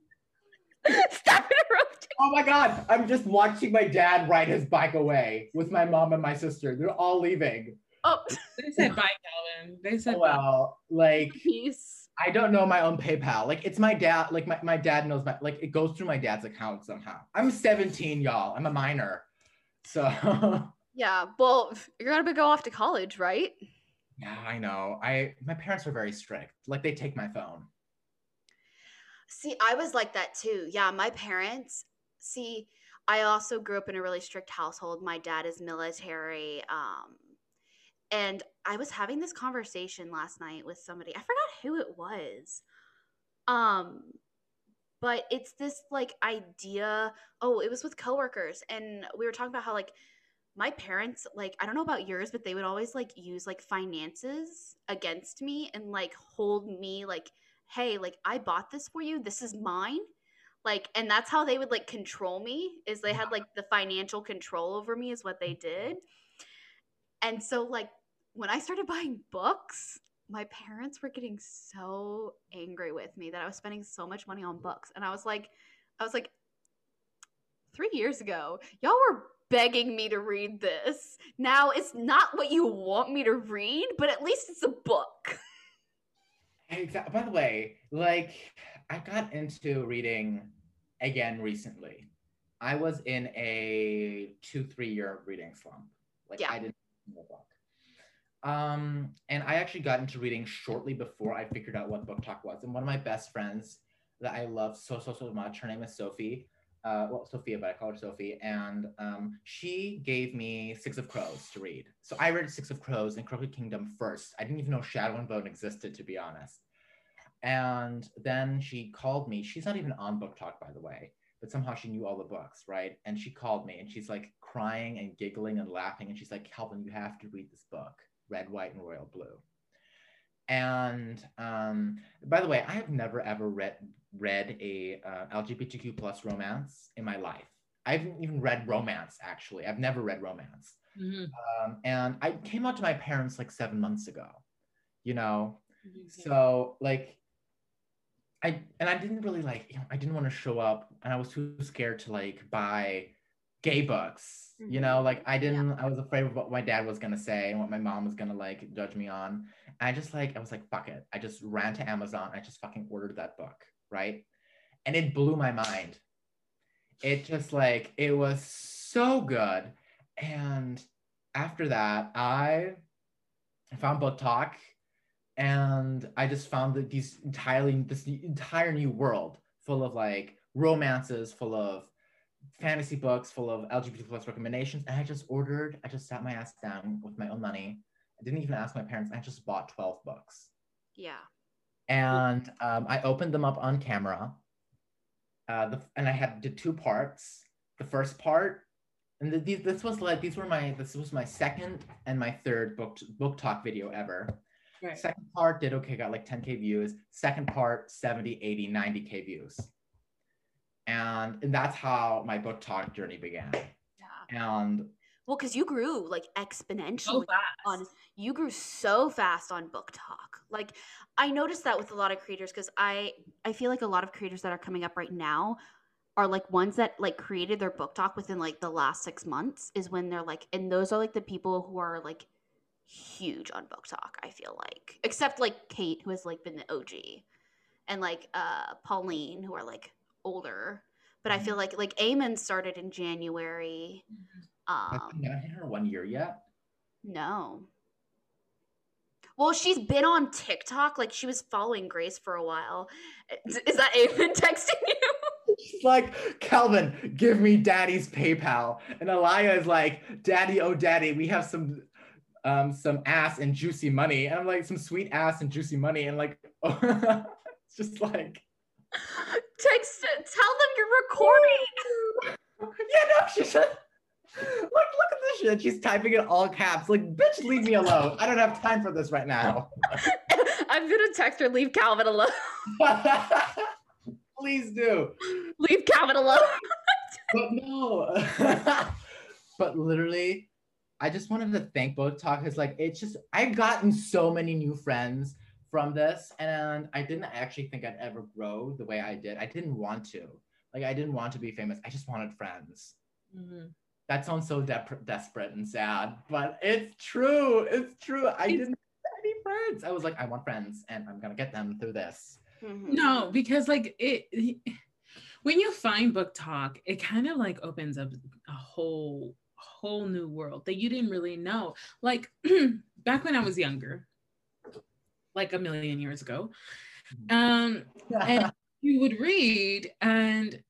Stop interrupting. oh my god! I'm just watching my dad ride his bike away with my mom and my sister. They're all leaving. Oh, They said bye, Calvin. They said bye. Well, like peace. I don't know my own PayPal. Like it's my dad. Like my, my dad knows my. Like it goes through my dad's account somehow. I'm 17, y'all. I'm a minor. So Yeah. Well, you're gonna go off to college, right? yeah, I know. I my parents are very strict. Like they take my phone. See, I was like that too. Yeah, my parents. See, I also grew up in a really strict household. My dad is military. Um, and I was having this conversation last night with somebody. I forgot who it was. Um, but it's this like idea. Oh, it was with coworkers, and we were talking about how like my parents like I don't know about yours, but they would always like use like finances against me and like hold me like hey like i bought this for you. This is mine. Like and that's how they would like control me is they had like the financial control over me is what they did. And so like when i started buying books my parents were getting so angry with me that i was spending so much money on books. And i was like i was like three years ago y'all were begging me to read this now it's not what you want me to read but at least it's a book Exactly. By the way, like I got into reading again recently. I was in a two, three year reading slump. Like Yeah. I didn't read a book. Um, and I actually got into reading shortly before I figured out what BookTok was. And one of my best friends that I love so so so much, her name is Sophie. Uh, well, Sophia, but I call her Sophie, and um, she gave me Six of Crows to read. So I read Six of Crows and Crooked Kingdom first. I didn't even know Shadow and Bone existed, to be honest. And then she called me. She's not even on BookTok, by the way, but somehow she knew all the books, right? And she called me and she's like crying and giggling and laughing. And she's like, Calvin, you have to read this book, Red, White, and Royal Blue. And um, by the way, I have never ever read read a uh, LGBTQ plus romance in my life. I haven't even read romance actually. I've never read romance. Mhm. Um, and I came out to my parents like seven months ago. You know, Mm-hmm. so like I and I didn't really like, you know, I didn't want to show up and I was too scared to like buy gay books. You know, like I didn't I was afraid of what my dad was gonna say and what my mom was gonna like judge me on. And I just like I was like, fuck it. I just ran to Amazon. I just fucking ordered that book, right? And it blew my mind. It just like it was so good. And after that, I found BookTok and I just found that these entirely this entire new world full of like romances, full of fantasy books, full of LGBT plus recommendations. And I just ordered, I just sat my ass down with my own money. I didn't even ask my parents. I just bought 12 books. Yeah. And um, I opened them up on camera. Uh, the, and I had did two parts. The first part, and the, these, this was like these were my this was my second and my third book BookTok video ever. Right. Second part did okay, got like 10k views. Second part 70, 80, 90k views. And, and that's how my BookTok journey began. Yeah. And Well, because you grew like So exponentially fast. on you grew so fast on BookTok. Like i noticed that with a lot of creators because i i feel like a lot of creators that are coming up right now are like ones that like created their BookTok within like the last six months is when they're like and those are like the people who are like huge on BookTok i feel like except like kate who has like been the og and like uh pauline who are like older. But i feel like like Eamon started in january I um haven't hit her one year yet. no. Well, she's been on TikTok. Like she was following Grace for a while. Is, that Aiden texting you? She's like, Calvin, give me daddy's PayPal. And Alaya is like, Daddy, oh daddy, we have some um some ass and juicy money. And I'm like, some sweet ass and juicy money. And like it's just like Text. Tell them you're recording. Yeah, no, she's look, look at this shit. She's typing in all caps. Like, bitch, leave me alone. I don't have time for this right now. I'm gonna text her. Leave Calvin alone. Please do. leave Calvin alone. but no but literally i just wanted to thank BookTok because like it's just i've gotten so many new friends from this and i didn't actually think i'd ever grow the way i did i didn't want to like i didn't want to be famous i just wanted friends Mhm. That sounds so dep- desperate and sad but it's true it's true i It's- didn't have any friends i was like i want friends and i'm gonna get them through this Mhm. No, because like it, when you find BookTok, it kind of like opens up a whole whole new world that you didn't really know. Like back when I was younger, like a million years ago, um, and you would read and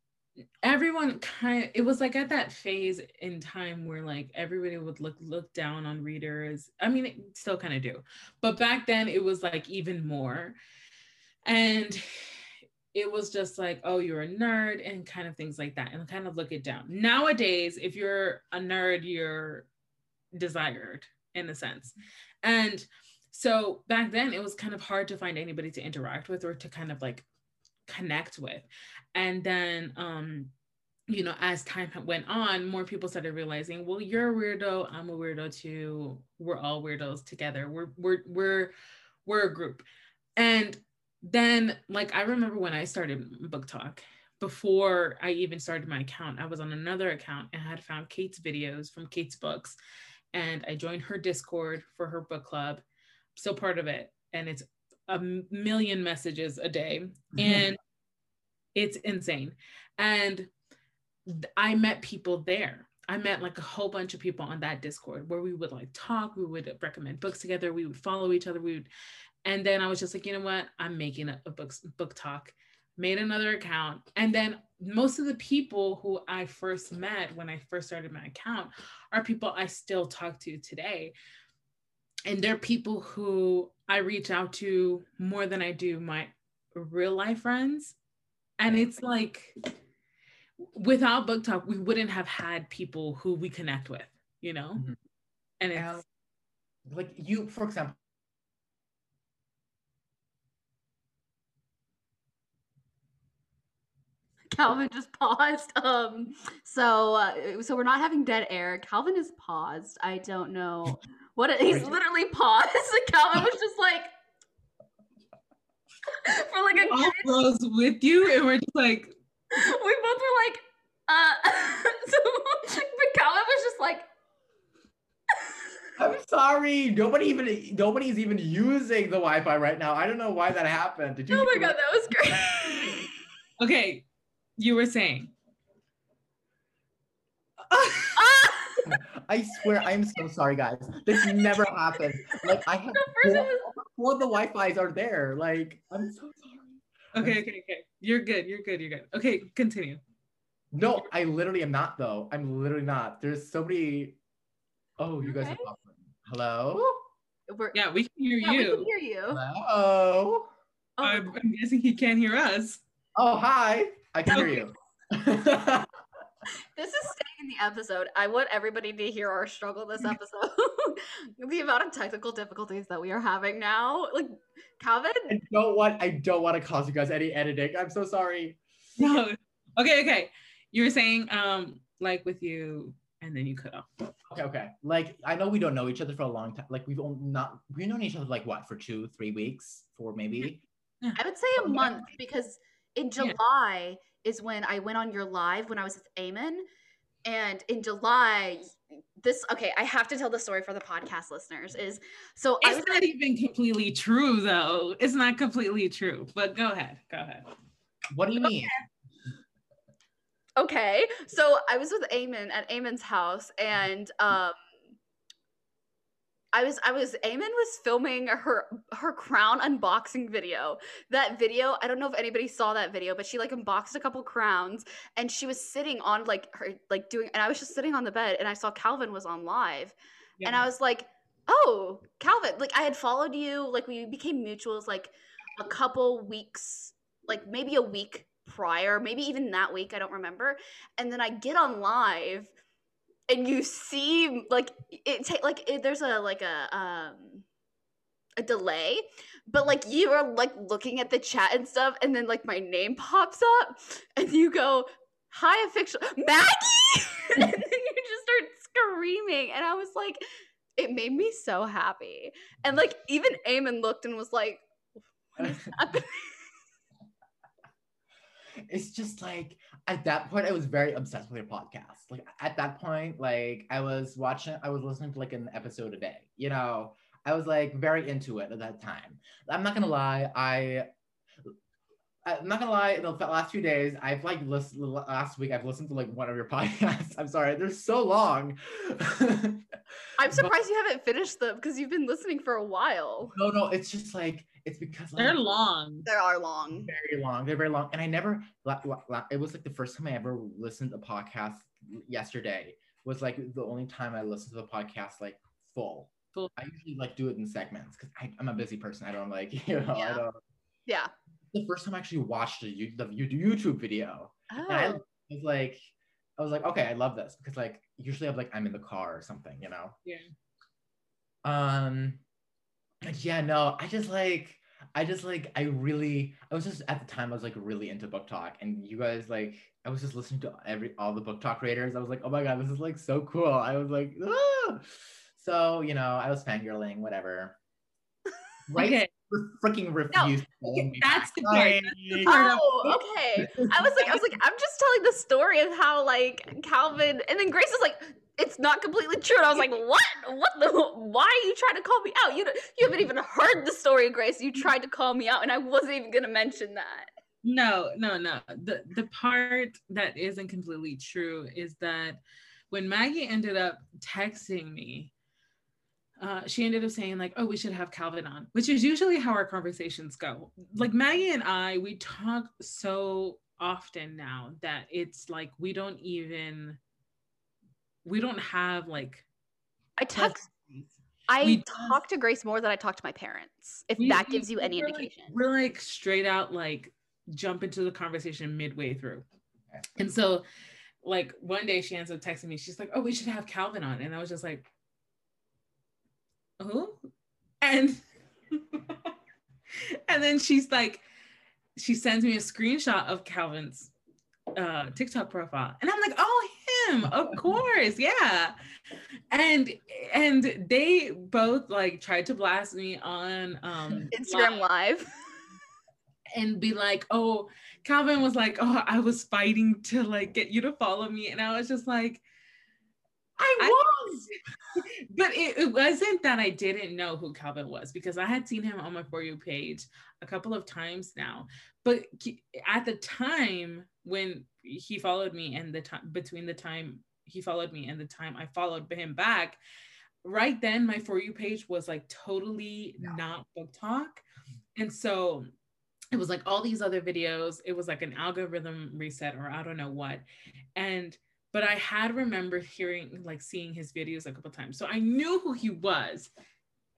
everyone kind of it was like at that phase in time where like everybody would look look down on readers. I mean it still kind of do but back then it was like even more. And it was just like oh you're a nerd and kind of things like that and kind of look it down. Nowadays if you're a nerd you're desired in a sense. And so back then it was kind of hard to find anybody to interact with or to kind of like connect with. And then um you know as time went on more people started realizing well you're a weirdo i'm a weirdo too. We're all weirdos together. We're we're we're we're a group. And then like i remember when i started BookTok before i even started my account i was on another account and had found kate's videos from kate's books. And i joined her discord for her book club. Still part of it. And it's a million messages a day. Mm-hmm. And it's insane. And i met people there. I met like a whole bunch of people on that Discord where we would like talk, we would recommend books together, we would follow each other, we would, and then I was just like, you know what, I'm making a, a book BookTok, made another account, and then most of the people who I first met when I first started my account are people I still talk to today, and they're people who I reach out to more than I do my real life friends, and it's like without BookTok we wouldn't have had people who we connect with you know Mhm. and it's And, like you, for example. Calvin just paused. Um, so uh, so we're not having dead air. Calvin is paused. I don't know what it, he's literally paused. Calvin was just like for like a all good froze with you and we're just like we both were like, uh, so, but Calvin was just like, I'm sorry. Nobody even nobody's even using the Wi-Fi right now. I don't know why that happened. Did you? oh my god, that was great. okay you were saying! I swear, I'm so sorry, guys. This never happened. Like I have The first four, one was, four of the Wi-Fi's are there. Like I'm so sorry. okay okay okay you're good you're good you're good okay continue No, I literally am not though. I'm literally not. There's so many. Oh, you guys Okay. are awesome. Hello. we're, yeah we can hear yeah, we can you hear you. Hello. Oh, I'm, I'm guessing he can't hear us Oh, hi. I can hear you. this is staying in the episode. I want everybody to hear our struggle this episode. the amount of technical difficulties that we are having now. Like, Calvin, I don't want. I don't want to cause you guys any editing. I'm so sorry. no okay okay you were saying um like with you and then you cut off Okay, okay. Like I know we don't know each other for a long time. Like we've only not we've known each other like what for two, three weeks, four maybe. I would say a month because in Yeah. July is when I went on your live when I was with Eamon. And in July, this okay, I have to tell the story for the podcast listeners. Is so I was it's not even completely true though it's not completely true but go ahead go ahead What do you mean? okay. So I was with Eamon at Eamon's house, and um, I was I was Eamon was filming her her crown unboxing video. That video, I don't know if anybody saw that video, but she like unboxed a couple crowns, and she was sitting on like her like doing, and I was just sitting on the bed, and I saw Calvin was on live, and I was like, oh, Calvin, like I had followed you, like we became mutuals like a couple weeks, like maybe a week prior, maybe even that week, I don't remember. And then I get on live and you see like it take like it, there's a like a um a delay but like you are like looking at the chat and stuff and then like my name pops up and you go hi affection maggie! And then you just start screaming and i was like it made me so happy. And like even Eamon looked and was like what is happening? It's just like at that point I was very obsessed with your podcast. Like at that point, like I was watching, I was listening to like an episode a day. You know, I was like very into it at that time. I'm not gonna lie, I. I'm not gonna lie. The last few days, I've like listened. Last week, I've listened to like one of your podcasts. I'm sorry, they're so long. i'm But- surprised you haven't finished them because you've been listening for a while no, no, it's just like it's because they're like, long they are long very long. They're very long, and I never. la- la- la- It was like the first time I ever listened to a podcast. Yesterday was like the only time I listened to the podcast like full. Full. I usually like do it in segments because I'm a busy person. I don't like you know. I Yeah. don't. yeah The first time I actually watched a, you- the you- YouTube video, and I oh was like, I was like, okay, I love this because like usually I'm like I'm in the car or something, you know. yeah Um, but yeah, no, I just like, I just like, I really, I was just at the time, I was like really into BookTok, and you guys like, I was just listening to every all the BookTok creators. I was like, oh my god, this is like so cool. I was like, ah! so you know, I was fangirling, whatever. Right, okay freaking follow me that's the part, that's the Sorry. part of- Oh, okay. I was like, I was like, I'm just telling the story of how like Calvin, and then Grace was like, it's not completely true. And I was like, what? What the? Why are you trying to call me out? You you haven't even heard the story, Grace. You tried to call me out, and I wasn't even gonna mention that. No, no, no. The the part that isn't completely true is that when Maggie ended up texting me, uh, she ended up saying like, "Oh, we should have Calvin on," which is usually how our conversations go. Like Maggie and I, we talk so often now that it's like we don't even we don't have like I text. I we talk to Grace more than I talk to my parents. If We- that gives you any we're like- indication. we're like straight out like jump into the conversation midway through. And so like one day she ends up texting me, she's like, Oh, we should have Calvin on. And I was just like, Who? And and then she's like, she sends me a screenshot of Calvin's uh TikTok profile. And I'm like, oh him, of course, yeah. And and they both like tried to blast me on um Instagram Live. and be like, oh, Calvin was like, oh, I was fighting to like get you to follow me. And I was just like, I I- was. but it, it wasn't that I didn't know who Calvin was because I had seen him on my For You page a couple of times now. But at the time when he followed me and the time between the time he followed me and the time I followed him back, right then my For You page was like totally Yeah. not BookTok. And so it was like all these other videos. It was like an algorithm reset or I don't know what. And but I had remembered hearing like seeing his videos a couple times. So I knew who he was.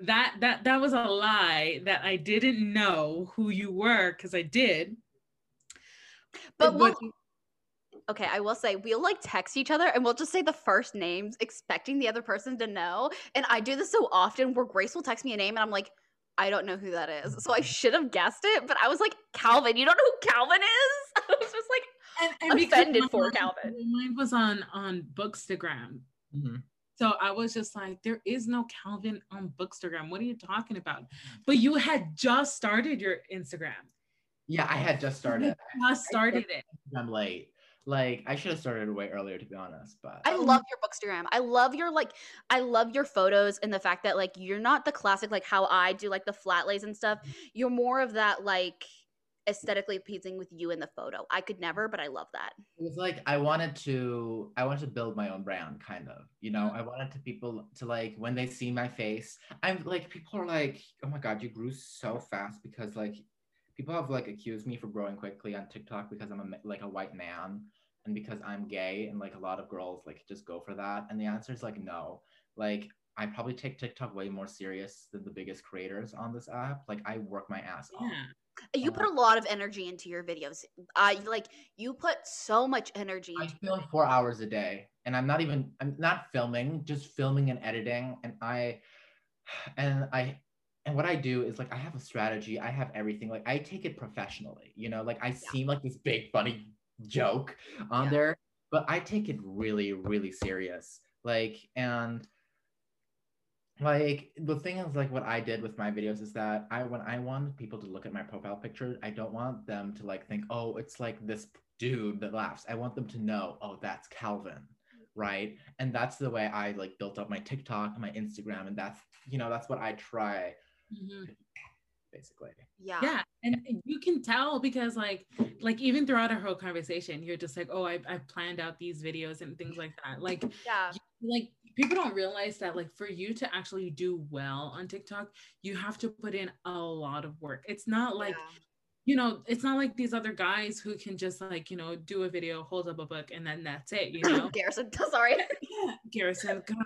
That that that was a lie that I didn't know who you were because I did. But we'll, okay, I will say we'll like text each other and we'll just say the first names, expecting the other person to know. And I do this so often where Grace will text me a name and I'm like, I don't know who that is. So I should have guessed it, but I was like, Calvin, you don't know who Calvin is? I was just like, and, because Offended for mine- Calvin. Mine was on on Bookstagram. Mhm. So I was just like, there is no Calvin on Bookstagram. What are you talking about? But you had just started your Instagram. Yeah, I had just started. Just started it. I'm late. Like I should have started way earlier to be honest, but I love your Bookstagram. I love your like I love your photos and the fact that like you're not the classic like how I do like the flat lays and stuff. You're more of that like aesthetically pleasing with you in the photo. I could never, but I love that. it was like I wanted to I wanted to build my own brand kind of. You know, Mhm. I wanted to people to like when they see my face, I'm like people are like, "Oh my god, you grew so fast because like people have like accused me for growing quickly on TikTok because I'm a, like a white man and because I'm gay and like a lot of girls like just go for that and the answer is like no. Like I probably take TikTok way more serious than the biggest creators on this app. Like I work my ass off. Yeah. You uh-huh. put a lot of energy into your videos. I like you put so much energy I film four hours a day and I'm not even I'm not filming, just filming and editing. And I and I and what I do is like I have a strategy, I have everything. Like I take it professionally, you know, like I seem like this big funny joke on Yeah. there, but I take it really, really serious. Like and like the thing is like what i did with my videos is that i when i want people to look at my profile picture i don't want them to like think oh it's like this dude that laughs i want them to know oh that's calvin right and that's the way i like built up my tiktok and my instagram and that's you know that's what i try Mhm. basically Yeah. yeah and you can tell because like like even throughout our whole conversation you're just like oh I, i've planned out these videos and things like that like Yeah. like people don't realize that like for you to actually do well on tiktok you have to put in a lot of work it's not like you know it's not like these other guys who can just like you know do a video hold up a book and then that's it you know Garrison, sorry. yeah garrison gosh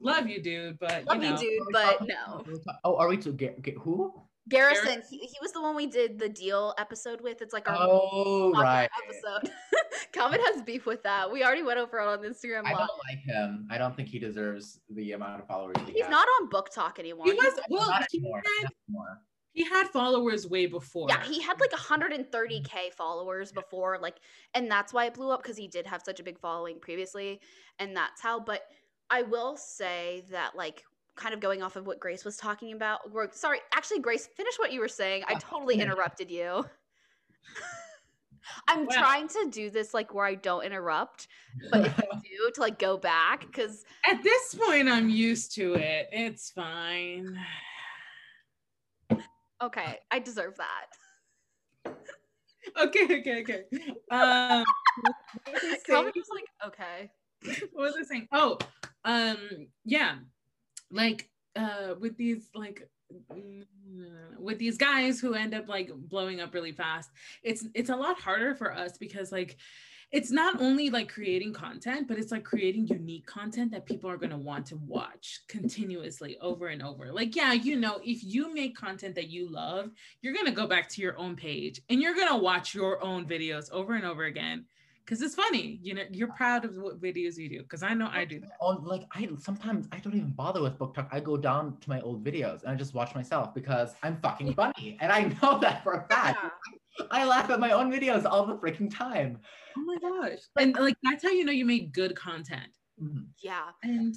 love you dude but Love you you, dude, but talking- no. are we oh are we to get, get who Garrison, he, he was the one we did the deal episode with. It's like our oh right episode. Calvin has beef with that. We already went over it on Instagram i don't like him i don't think he deserves the amount of followers he He's has. not on BookTok anymore. he was well not he anymore, had, not anymore. he had followers way before yeah, he had like 130k followers before, like, and that's why it blew up because he did have such a big following previously, and that's how. But I will say that, like, kind of going off of what Grace was talking about. or- Sorry, actually, Grace, finish what you were saying. I Oh, totally interrupted you. I'm trying to do this like where I don't interrupt, but if I do to like go back because At this point, I'm used to it. It's fine. okay, I deserve that. Okay, okay, okay. Um, what was I Calvin saying? was like, okay. what was I saying? Oh, um, yeah, like uh, with these like mm, with these guys who end up like blowing up really fast. It's it's a lot harder for us because like it's not only like creating content, but it's like creating unique content that people are going to want to watch continuously over and over. Like, yeah, you know, if you make content that you love, you're going to go back to your own page and you're going to watch your own videos over and over again because it's funny. You know, you're proud of what videos you do because I know I do that. On like I sometimes I don't even bother with BookTok I go down to my old videos and I just watch myself because I'm fucking funny and I know that for a fact. Yeah. I laugh at my own videos all the freaking time. Oh my gosh. And like that's how you know you make good content. Mhm. Yeah. And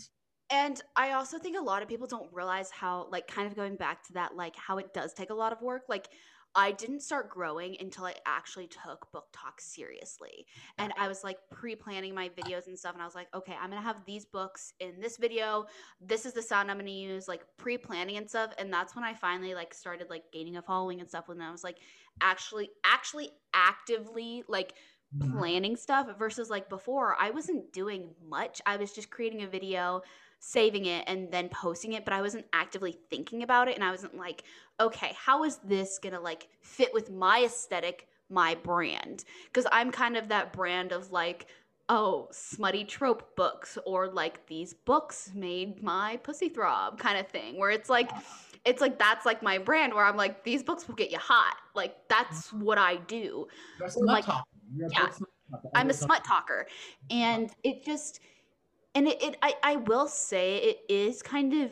And I also think a lot of people don't realize how, like, kind of going back to that, like, how it does take a lot of work. Like, I didn't start growing until I actually took BookTok seriously. And I was like pre planning my videos and stuff. And I was like, okay, I'm going to have these books in this video. This is the sound I'm going to use, like pre planning and stuff. And that's when I finally, like, started, like, gaining a following and stuff. When I was like, actually, actually actively, like, Mhm. planning stuff versus like before I wasn't doing much. I was just creating a video, saving it and then posting it, but I wasn't actively thinking about it and I wasn't like, okay, how is this going to like fit with my aesthetic, my brand? Cuz I'm kind of that brand of like oh, smutty trope books or like these books made my pussy throb kind of thing where it's like it's like that's like my brand where I'm like these books will get you hot. Like that's what I do. Like- talker. You're a yeah. I'm a smut talker. And it just and it, it I, I will say it is kind of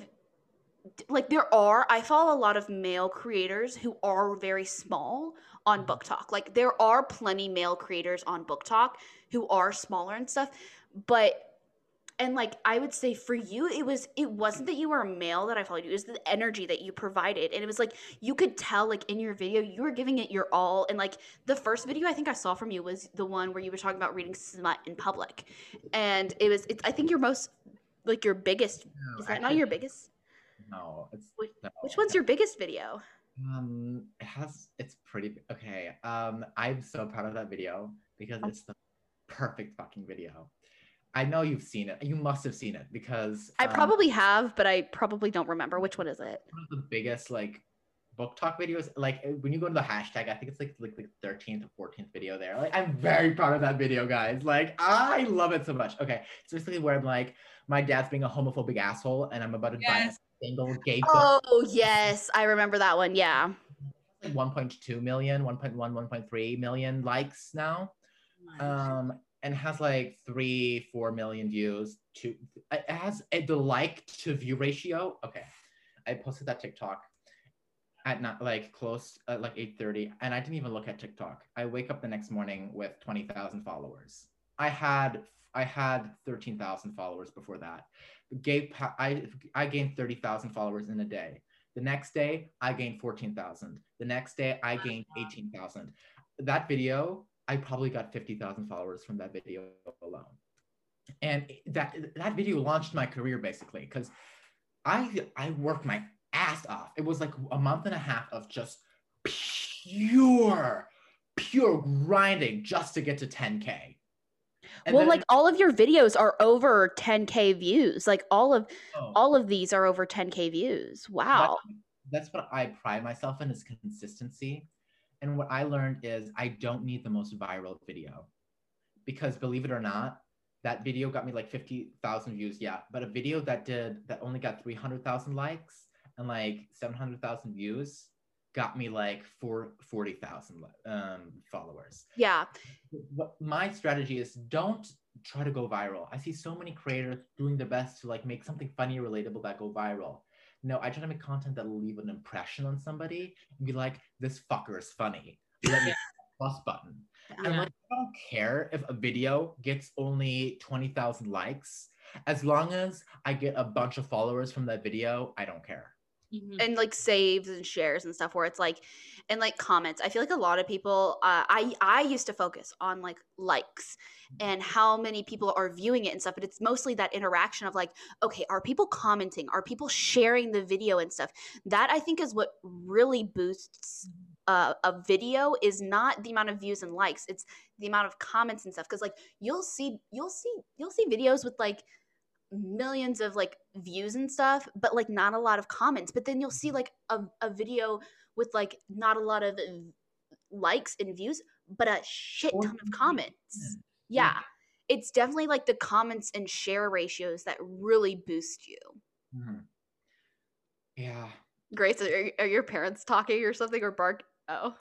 like there are I follow a lot of male creators who are very small on mm-hmm. BookTok. Like there are plenty male creators on BookTok who are smaller and stuff. But and like I would say for you, it was it wasn't that you were a male that I followed you. It was the energy that you provided, and it was like you could tell like in your video you were giving it your all. And like the first video I think I saw from you was the one where you were talking about reading smut in public, and it was it's I think your most like your biggest No, is that not your biggest? No, it's Which- no. Which one's your biggest video? Um, it has. It's pretty okay. Um, I'm so proud of that video because Oh. it's the perfect fucking video. I know you've seen it. You must have seen it because I um, probably have, but I probably don't remember which one is it. one of the biggest like BookTok videos. Like uh, when you go to the hashtag, I think it's like like the thirteenth or fourteenth video there. Like I'm very proud of that video, guys. Like I love it so much. Okay, it's basically where I'm like, my dad's being a homophobic asshole, and I'm about to buy a single gay book. Oh yes, I remember that one. Yeah. Like 1.2 million, 1.1, 1.3 million likes now. um and has like three four million views to it has a, the like to view ratio. Okay. I posted that tiktok at not like close at like 8.30 and i didn't even look at tiktok. I wake up the next morning with 20000 followers. I had i had 13000 followers before that. Gave i i gained 30000 followers in a day. The next day i gained 14000 the next day i gained 18000 that video I probably got 50,000 followers from that video alone. And that that video launched my career basically cuz I I worked my ass off. It was like a month and a half of just pure pure grinding just to get to 10k. And well, then- like all of your videos are over 10k views. Like all of oh, all of these are over 10k views. Wow. that's what I pride myself in is consistency. And what I learned is I don't need the most viral video because believe it or not, that video got me like 50,000 views. Yeah. But a video that did, that only got 300,000 likes and like 700,000 views got me like four, 40,000 um, followers. Yeah. What my strategy is don't try to go viral. I see so many creators doing their best to like make something funny relatable that go viral. No, I try to make content that will leave an impression on somebody and be like, this fucker is funny. Let me plus button. And Yeah. like, I don't care if a video gets only 20,000 likes. As long as I get a bunch of followers from that video, I don't care. Mhm. and like saves and shares and stuff where it's like and like comments. I feel like a lot of people uh, i i used to focus on like likes and how many people are viewing it and stuff but it's mostly that interaction of like okay are people commenting? Are people sharing the video and stuff? That i think is what really boosts a, a video is not the amount of views and likes it's the amount of comments and stuff because like you'll see you'll see you'll see videos with like millions of like views and stuff but like not a lot of comments. But then you'll see like a, a video with like not a lot of likes and views but a shit ton of comments. Yeah. It's definitely like the comments and share ratios that really boost you. Mhm. Yeah. grace are, are your parents talking or something or bark? Oh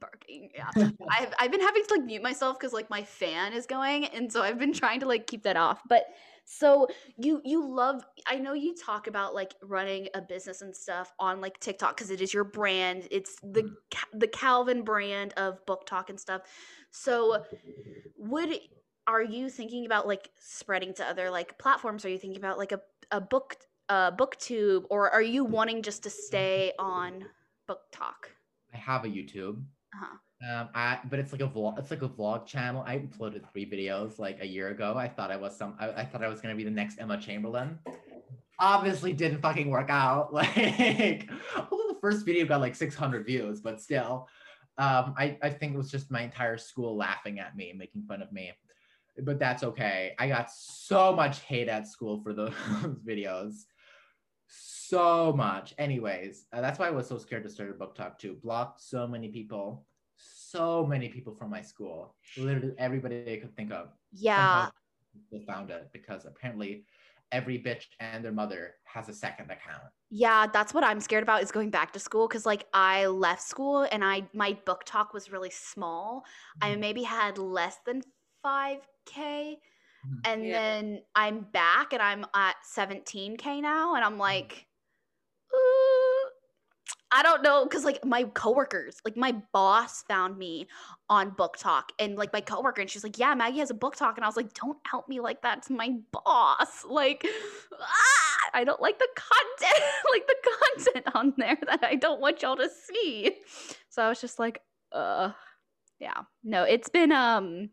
barking yeah. I've, I've been having to like mute myself because like my fan is going and so i've been trying to like keep that off. But so you you love i know you talk about like running a business and stuff on like tiktok because it is your brand. It's the Mhm. The calvin brand of BookTok and stuff. So would are you thinking about like spreading to other like platforms? Are you thinking about like a, a book uh booktube or are you wanting just to stay on book talk? I have a YouTube. Uh-huh Um, I but it's like a vlog. It's like a vlog channel. I uploaded three videos like a year ago. I thought I was some. I, I thought I was gonna be the next Emma Chamberlain. Obviously, didn't fucking work out. Like, although the first video got like 600 views, but still, um, I I think it was just my entire school laughing at me, making fun of me. But that's okay. I got so much hate at school for those videos so much. Anyways, uh, that's why I was so scared to start a BookTok too. Blocked so many people, so many people from my school. Literally everybody I could think of. yeah found it because apparently every bitch and their mother has a second account. Yeah, that's what I'm scared about is going back to school because like I left school and I my BookTok was really small. I Mhm. maybe had less than 5k Mhm. And Yeah. then I'm back and I'm at 17k now and I'm like "Ooh, I don't know cuz like my coworkers, like my boss found me on BookTok and like my coworker and she's like, "Yeah, Maggie has a BookTok." And I was like, "Don't help me like that. It's my boss." Like ah, I don't like the content, like the content on there that I don't want y'all to see. So I was just like, "Uh, yeah. No, it's been um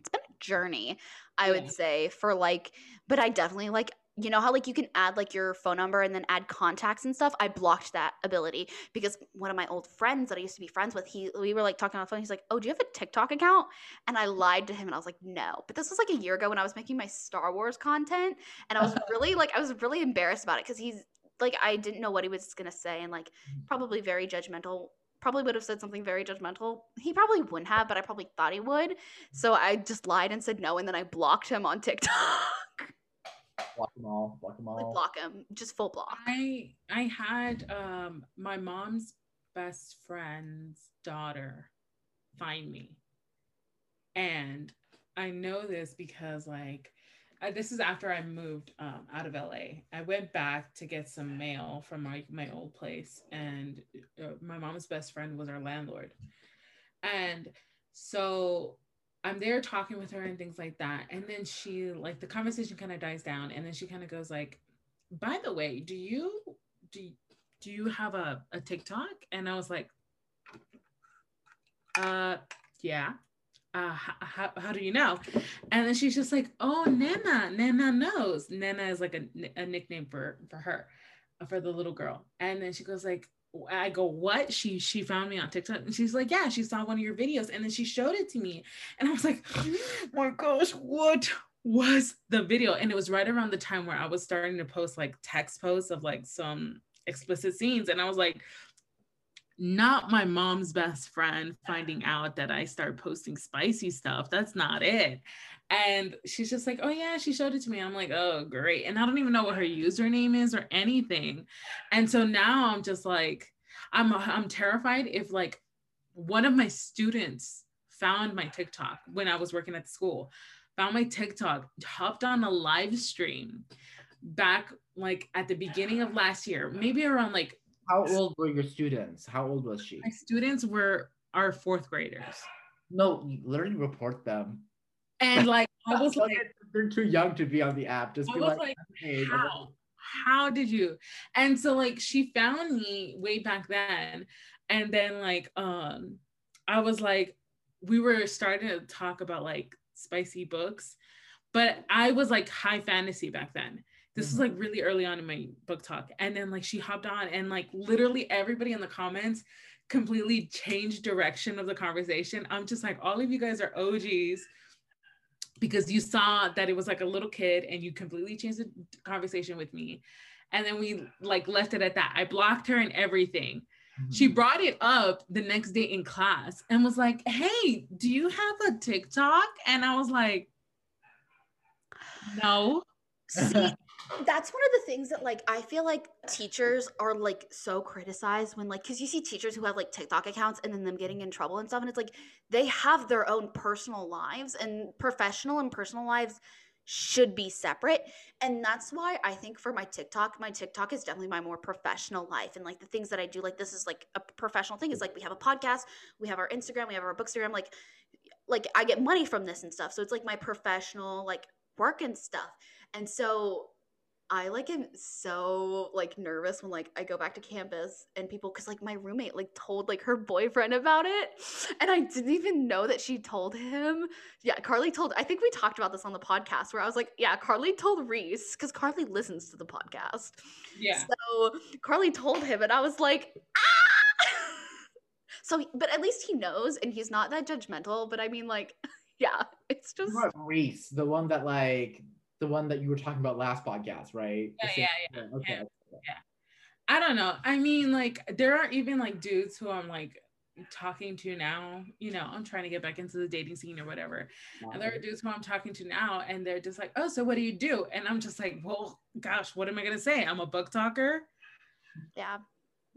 it's been a journey, I Yeah. would say, for like but I definitely like you know how like you can add like your phone number and then add contacts and stuff. I blocked that ability because one of my old friends that I used to be friends with, he we were like talking on the phone. He's like, "Oh, do you have a TikTok account?" And I lied to him and I was like, "No." But this was like a year ago when I was making my Star Wars content, and I was really like I was really embarrassed about it because he's like I didn't know what he was gonna say and like mm. probably very judgmental. Probably would have said something very judgmental. He probably wouldn't have, but I probably thought he would. So I just lied and said no, and then I blocked him on TikTok. Block them all. Block them like all. block him, just full block. I I had um my mom's best friend's daughter find me. And I know this because like I, this is after I moved um, out of LA. I went back to get some mail from my, my old place, and uh, my mom's best friend was our landlord. And so I'm there talking with her and things like that. And then she, like, the conversation kind of dies down, and then she kind of goes, like, by the way, do you do do you have a, a TikTok? And I was like, uh, yeah. Uh, how, how, do you know? And then she's just like, oh, Nana, Nana knows. Nana is like a, a nickname for for her, uh, for the little girl. And then she goes like, I go, what? She she found me on TikTok, and she's like, yeah, she saw one of your videos, and then she showed it to me, and I was like, oh my gosh, what was the video? And it was right around the time where I was starting to post like text posts of like some explicit scenes, and I was like, not my mom's best friend finding out that I start posting spicy stuff. That's not it. And she's just like, oh yeah, she showed it to me. I'm like, oh great. And I don't even know what her username is or anything. And so now I'm just like, I'm I'm terrified if like one of my students found my TikTok when I was working at the school, found my TikTok, hopped on a live stream back like at the beginning of last year, maybe around like How old were your students? How old was she? my students were our fourth graders. No, literally report them. And like I was like, they're too young to be on the app. Just I be like, like, hey, how? How did you? And so like she found me way back then. And then like um I was like, we were starting to talk about like spicy books, but I was like high fantasy back then. This was like really early on in my BookTok. And then like she hopped on and like literally everybody in the comments completely changed direction of the conversation. I'm just like, all of you guys are OGs because you saw that it was like a little kid and you completely changed the conversation with me. And then we like left it at that. I blocked her and everything. She Mhm. brought it up the next day in class and was like, Hey, do you have a TikTok? And I was like, No. See, that's one of the things that like I feel like teachers are like so criticized when like because you see teachers who have like TikTok accounts and then them getting in trouble and stuff, and it's like they have their own personal lives and professional and personal lives should be separate. And that's why I think for my TikTok, my TikTok is definitely my more professional life. And like the things that I do, like this is like a professional thing. Is like we have a podcast, we have our Instagram, we have our bookstagram, like like I get money from this and stuff. So it's like my professional like work and stuff. And so I like am so like nervous when like I go back to campus and people cuz like my roommate like told like her boyfriend about it and I didn't even know that she told him. Yeah, Carly told I think we talked about this on the podcast where I was like, yeah, Carly told Reese cuz Carly listens to the podcast. Yeah. So Carly told him and I was like, ah! so but at least he knows and he's not that judgmental, but I mean like yeah, it's just What Reese, the one that like the one that you were talking about last podcast, right? The Yeah, yeah, Okay. yeah. I don't know. I mean, like, there are even like dudes who I'm like talking to now. You know, I'm trying to get back into the dating scene or whatever. And there are dudes who I'm talking to now, and they're just like, "Oh, so what do you do?" And I'm just like, "Well, gosh, what am I gonna say? I'm a BookToker." yeah.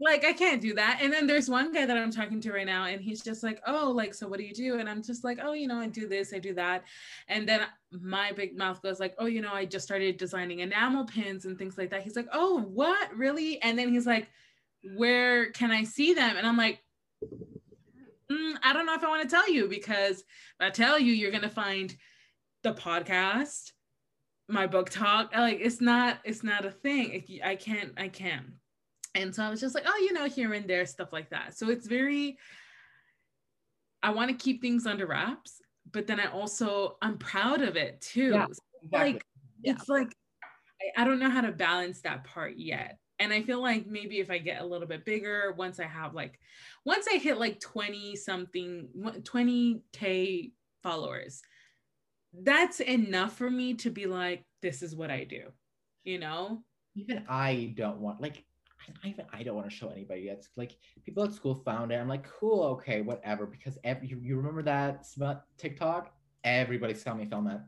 Like, I can't do that. And then there's one guy that I'm talking to right now, and he's just like, "Oh, like, so what do you do?" And I'm just like, "Oh, you know, I do this, I do that." And then my big mouth goes like, "Oh, you know, I just started designing enamel pins and things like that." He's like, "Oh, what? Really?" And then he's like, "Where can I see them?" And I'm like, mm, I don't know if I want to tell you because if I tell you, you're gonna find the podcast, my BookTok. Like it's not, it's not a thing. I can't, I can't. And so I was just like, oh, you know, here and there, stuff like that. So it's very. I want to keep things under wraps, but then I also I'm proud of it too. Yeah, Exactly. Like Yeah. it's like I, I don't know how to balance that part yet. And I feel like maybe if I get a little bit bigger, once I have like, once I hit like 20 something, 20K followers, that's enough for me to be like, this is what I do, you know? even I don't want like I, even I don't want to show anybody. It's like people at school found it. I'm like, cool, okay, whatever. Because every, you, you remember that TikTok? Everybody saw me film it.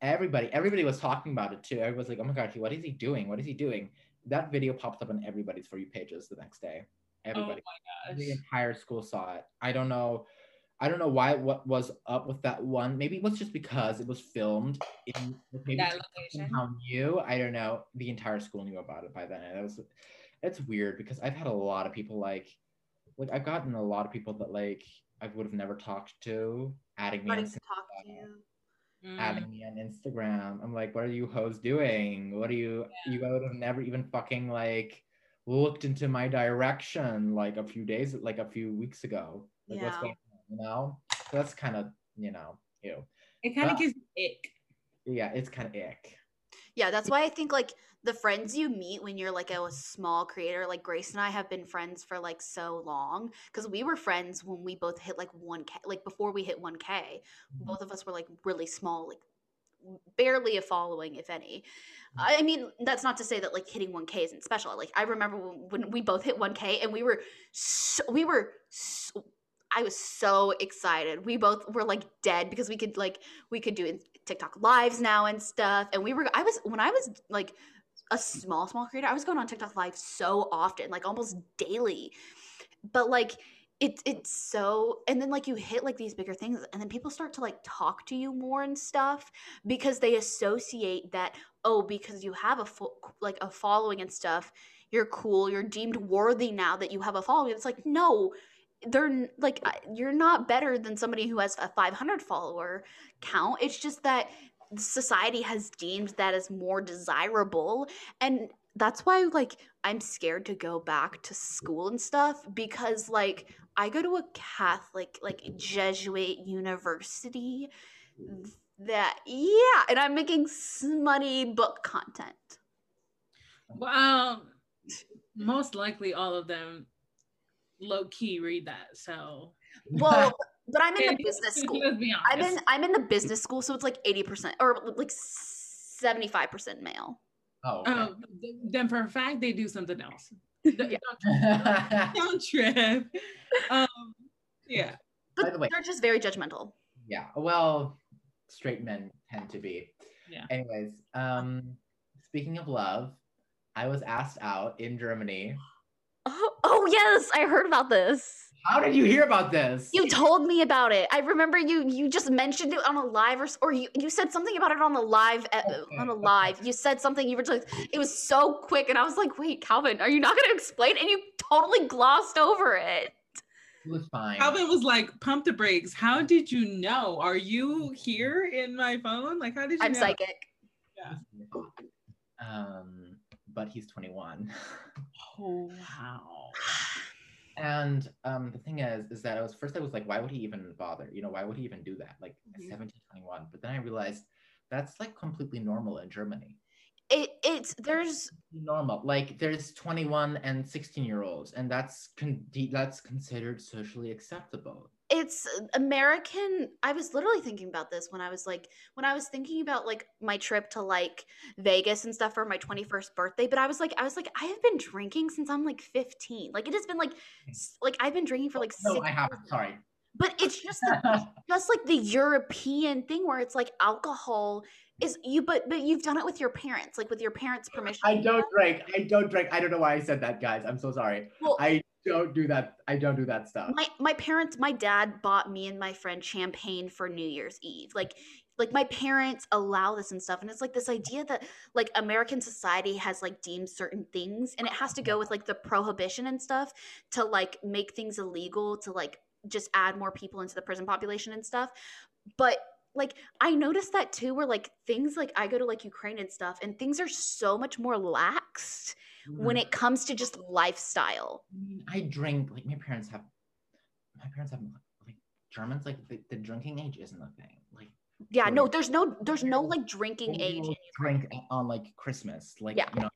Everybody, everybody was talking about it too. Everybody's like, oh my god, what is he doing? What is he doing? That video popped up on everybody's for you pages the next day. Oh everybody, Oh my the entire school saw it. I don't know. I don't know why what was up with that one. Maybe it was just because it was filmed in maybe That location. somehow knew. I don't know. The entire school knew about it by then. It was it's weird because I've had a lot of people like like I've gotten a lot of people that like I would have never talked to adding me on, Starting to talk to you. Mm. adding me on Instagram. I'm like, what are you hoes doing? What are you you would have never even fucking like looked into my direction like a few days like a few weeks ago. Like what's Yeah. going on, you know? So that's kind of, you know, ew. It kind of gives me ick. Yeah, it's kind of ick. Yeah, that's why I think like the friends you meet when you're like a small creator, like Grace and I have been friends for like so long because we were friends when we both hit like 1K, like before we hit 1K. Mhm. Both of us were like really small, like barely a following, if any. I mean, that's not to say that like hitting 1K isn't special. Like I remember when, when we both hit 1K and we were, so, we were, so, I was so excited. We both were like dead because we could like we could do TikTok lives now and stuff. And we were I was when I was like a small small creator, I was going on TikTok live so often, like almost daily. But like it it's so and then like you hit like these bigger things and then people start to like talk to you more and stuff because they associate that oh because you have a full like a following and stuff you're cool you're deemed worthy now that you have a following it's like no they're like you're not better than somebody who has a 500 follower count. It's just that society has deemed that as more desirable and that's why like i'm scared to go back to school and stuff because like i go to a catholic like jesuit university that yeah and i'm making smutty book content. Well, most likely all of them low key read that. So Well, but I'm in the business school. I'm in I'm in the business school, so it's like 80% or like 75% male. Oh, okay. Um, then for a fact they do something else. Yeah. Don't, don't trip. Um, yeah. But By the way- they're just very judgmental. yeah. Well, straight men tend to be. Yeah. Anyways, um, speaking of love, I was asked out in Germany. Oh, oh yes, I heard about this. How did you hear about this? You told me about it. I remember you you just mentioned it on a live or or you, you said something about it on the live uh, on a live. You said something you were just it was so quick and I was like, "Wait, Calvin, are you not going to explain?" And you totally glossed over it. It was fine. Calvin was like, pump the brakes. How did you know? Are you here in my phone? Like, how did you I'm know? psychic. Yeah. Um, but he's 21. Oh, wow. And um, the thing is, is that I was first I was like, why would he even bother? You know, why would he even do that? Like Mhm. 17, 21. But then I realized that's like completely normal in Germany. It it's there's Normal. Like there's 21 and 16 year olds, and that's con- that's considered socially acceptable. It's uh, American. I was literally thinking about this when I was like, when I was thinking about like my trip to like Vegas and stuff for my mm-hmm. 21st birthday. But I was like, I was like, I have been drinking since I'm like 15. Like it has been like, mm. like I've been drinking for oh, like No, six I haven't. years. Sorry. But it's just the, just like the European thing where it's like alcohol is you, but but you've done it with your parents, like with your parents' permission. I don't drink. I don't drink. I don't know why I said that, guys. I'm so sorry. Well, I don't do that. I don't do that stuff. my my parents my dad bought me and my friend champagne for new year's eve like like my parents allow this and stuff and it's like this idea that like american society has like deemed certain things and it has to go with like the prohibition and stuff to like make things illegal to like just add more people into the prison population and stuff but like i noticed that too where like things like i go to like ukraine and stuff and things are so much more laxed when Mm. it comes to just lifestyle I mean, I drink. Like my parents have. My parents have like Germans. Like the, the drinking age isn't a thing. Like Yeah, no, there's no there's no like drinking age. drink on like Christmas. Like Yeah. you know,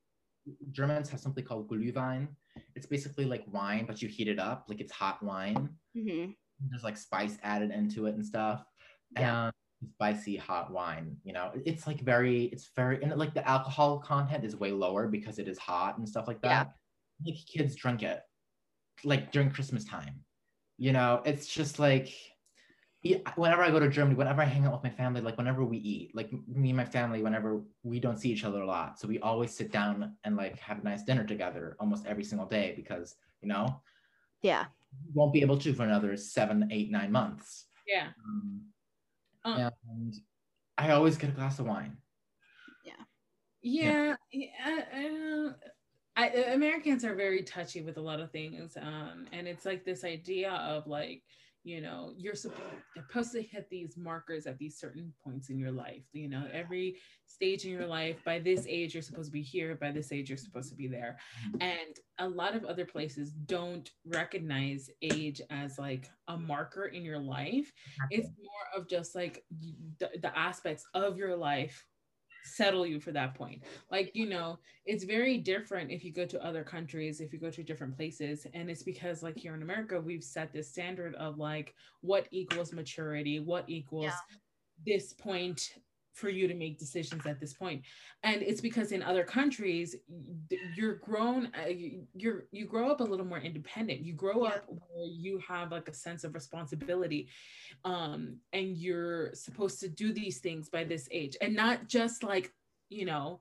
Germans have something called Glühwein. It's basically like wine, but you heat it up. Like it's hot wine. Mhm. There's like spice added into it and stuff. Yeah. And spicy hot wine. You know, it's like very. It's very and like the alcohol content is way lower because it is hot and stuff like Yeah. that. Like kids drink it, like during Christmas time. You know, it's just like yeah, whenever I go to Germany, whenever I hang out with my family, like whenever we eat, like me and my family, whenever we don't see each other a lot, so we always sit down and like have a nice dinner together almost every single day because you know Yeah. won't be able to for another seven, eight, nine months. Yeah. Um, Uh. and I always get a glass of wine. Yeah, yeah. I, I, don't- I, Americans are very touchy with a lot of things, um, and it's like this idea of like, you know, you're supposed, to hit these markers at these certain points in your life. You know, every stage in your life. By this age, you're supposed to be here. By this age, you're supposed to be there. Mm-hmm. And a lot of other places don't recognize age as like a marker in your life. It's more of just like the, the aspects of your life settle you for that point. Like, you know, it's very different if you go to other countries, if you go to different places. And it's because, like, here in America, we've set this standard of like what equals maturity, what equals this point for you to make decisions at this point. And it's because in other countries you're grown uh, you- you're you grow up a little more independent. You grow Yeah. up where you have like a sense of responsibility um and you're supposed to do these things by this age. And not just like you know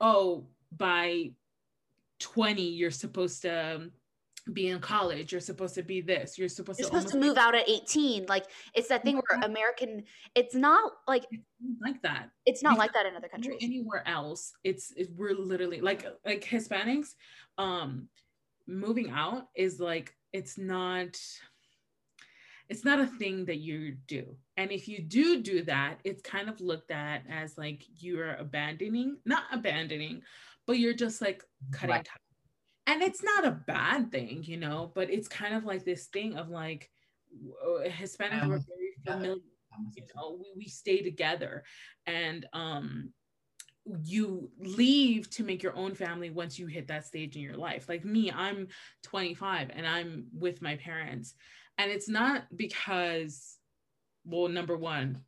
oh by 20 you're supposed to um, be in college you're supposed to be this you're supposed You're to supposed to move out at 18. Like it's that thing where American it's not like be like that it's not Because like that in other countries. anywhere else it's it, we're literally like like hispanics um moving out is like it's not it's not a thing that you do and if you do do that it's kind of looked at as like you're abandoning not abandoning but you're just like cutting Right. ties. And it's not a bad thing you know but it's kind of like this thing of like hispanics were Um, very familiar you know we, we stay together and um you leave to make your own family once you hit that stage in your life. Like me, I'm 25 and I'm with my parents. And it's not because, well, number one,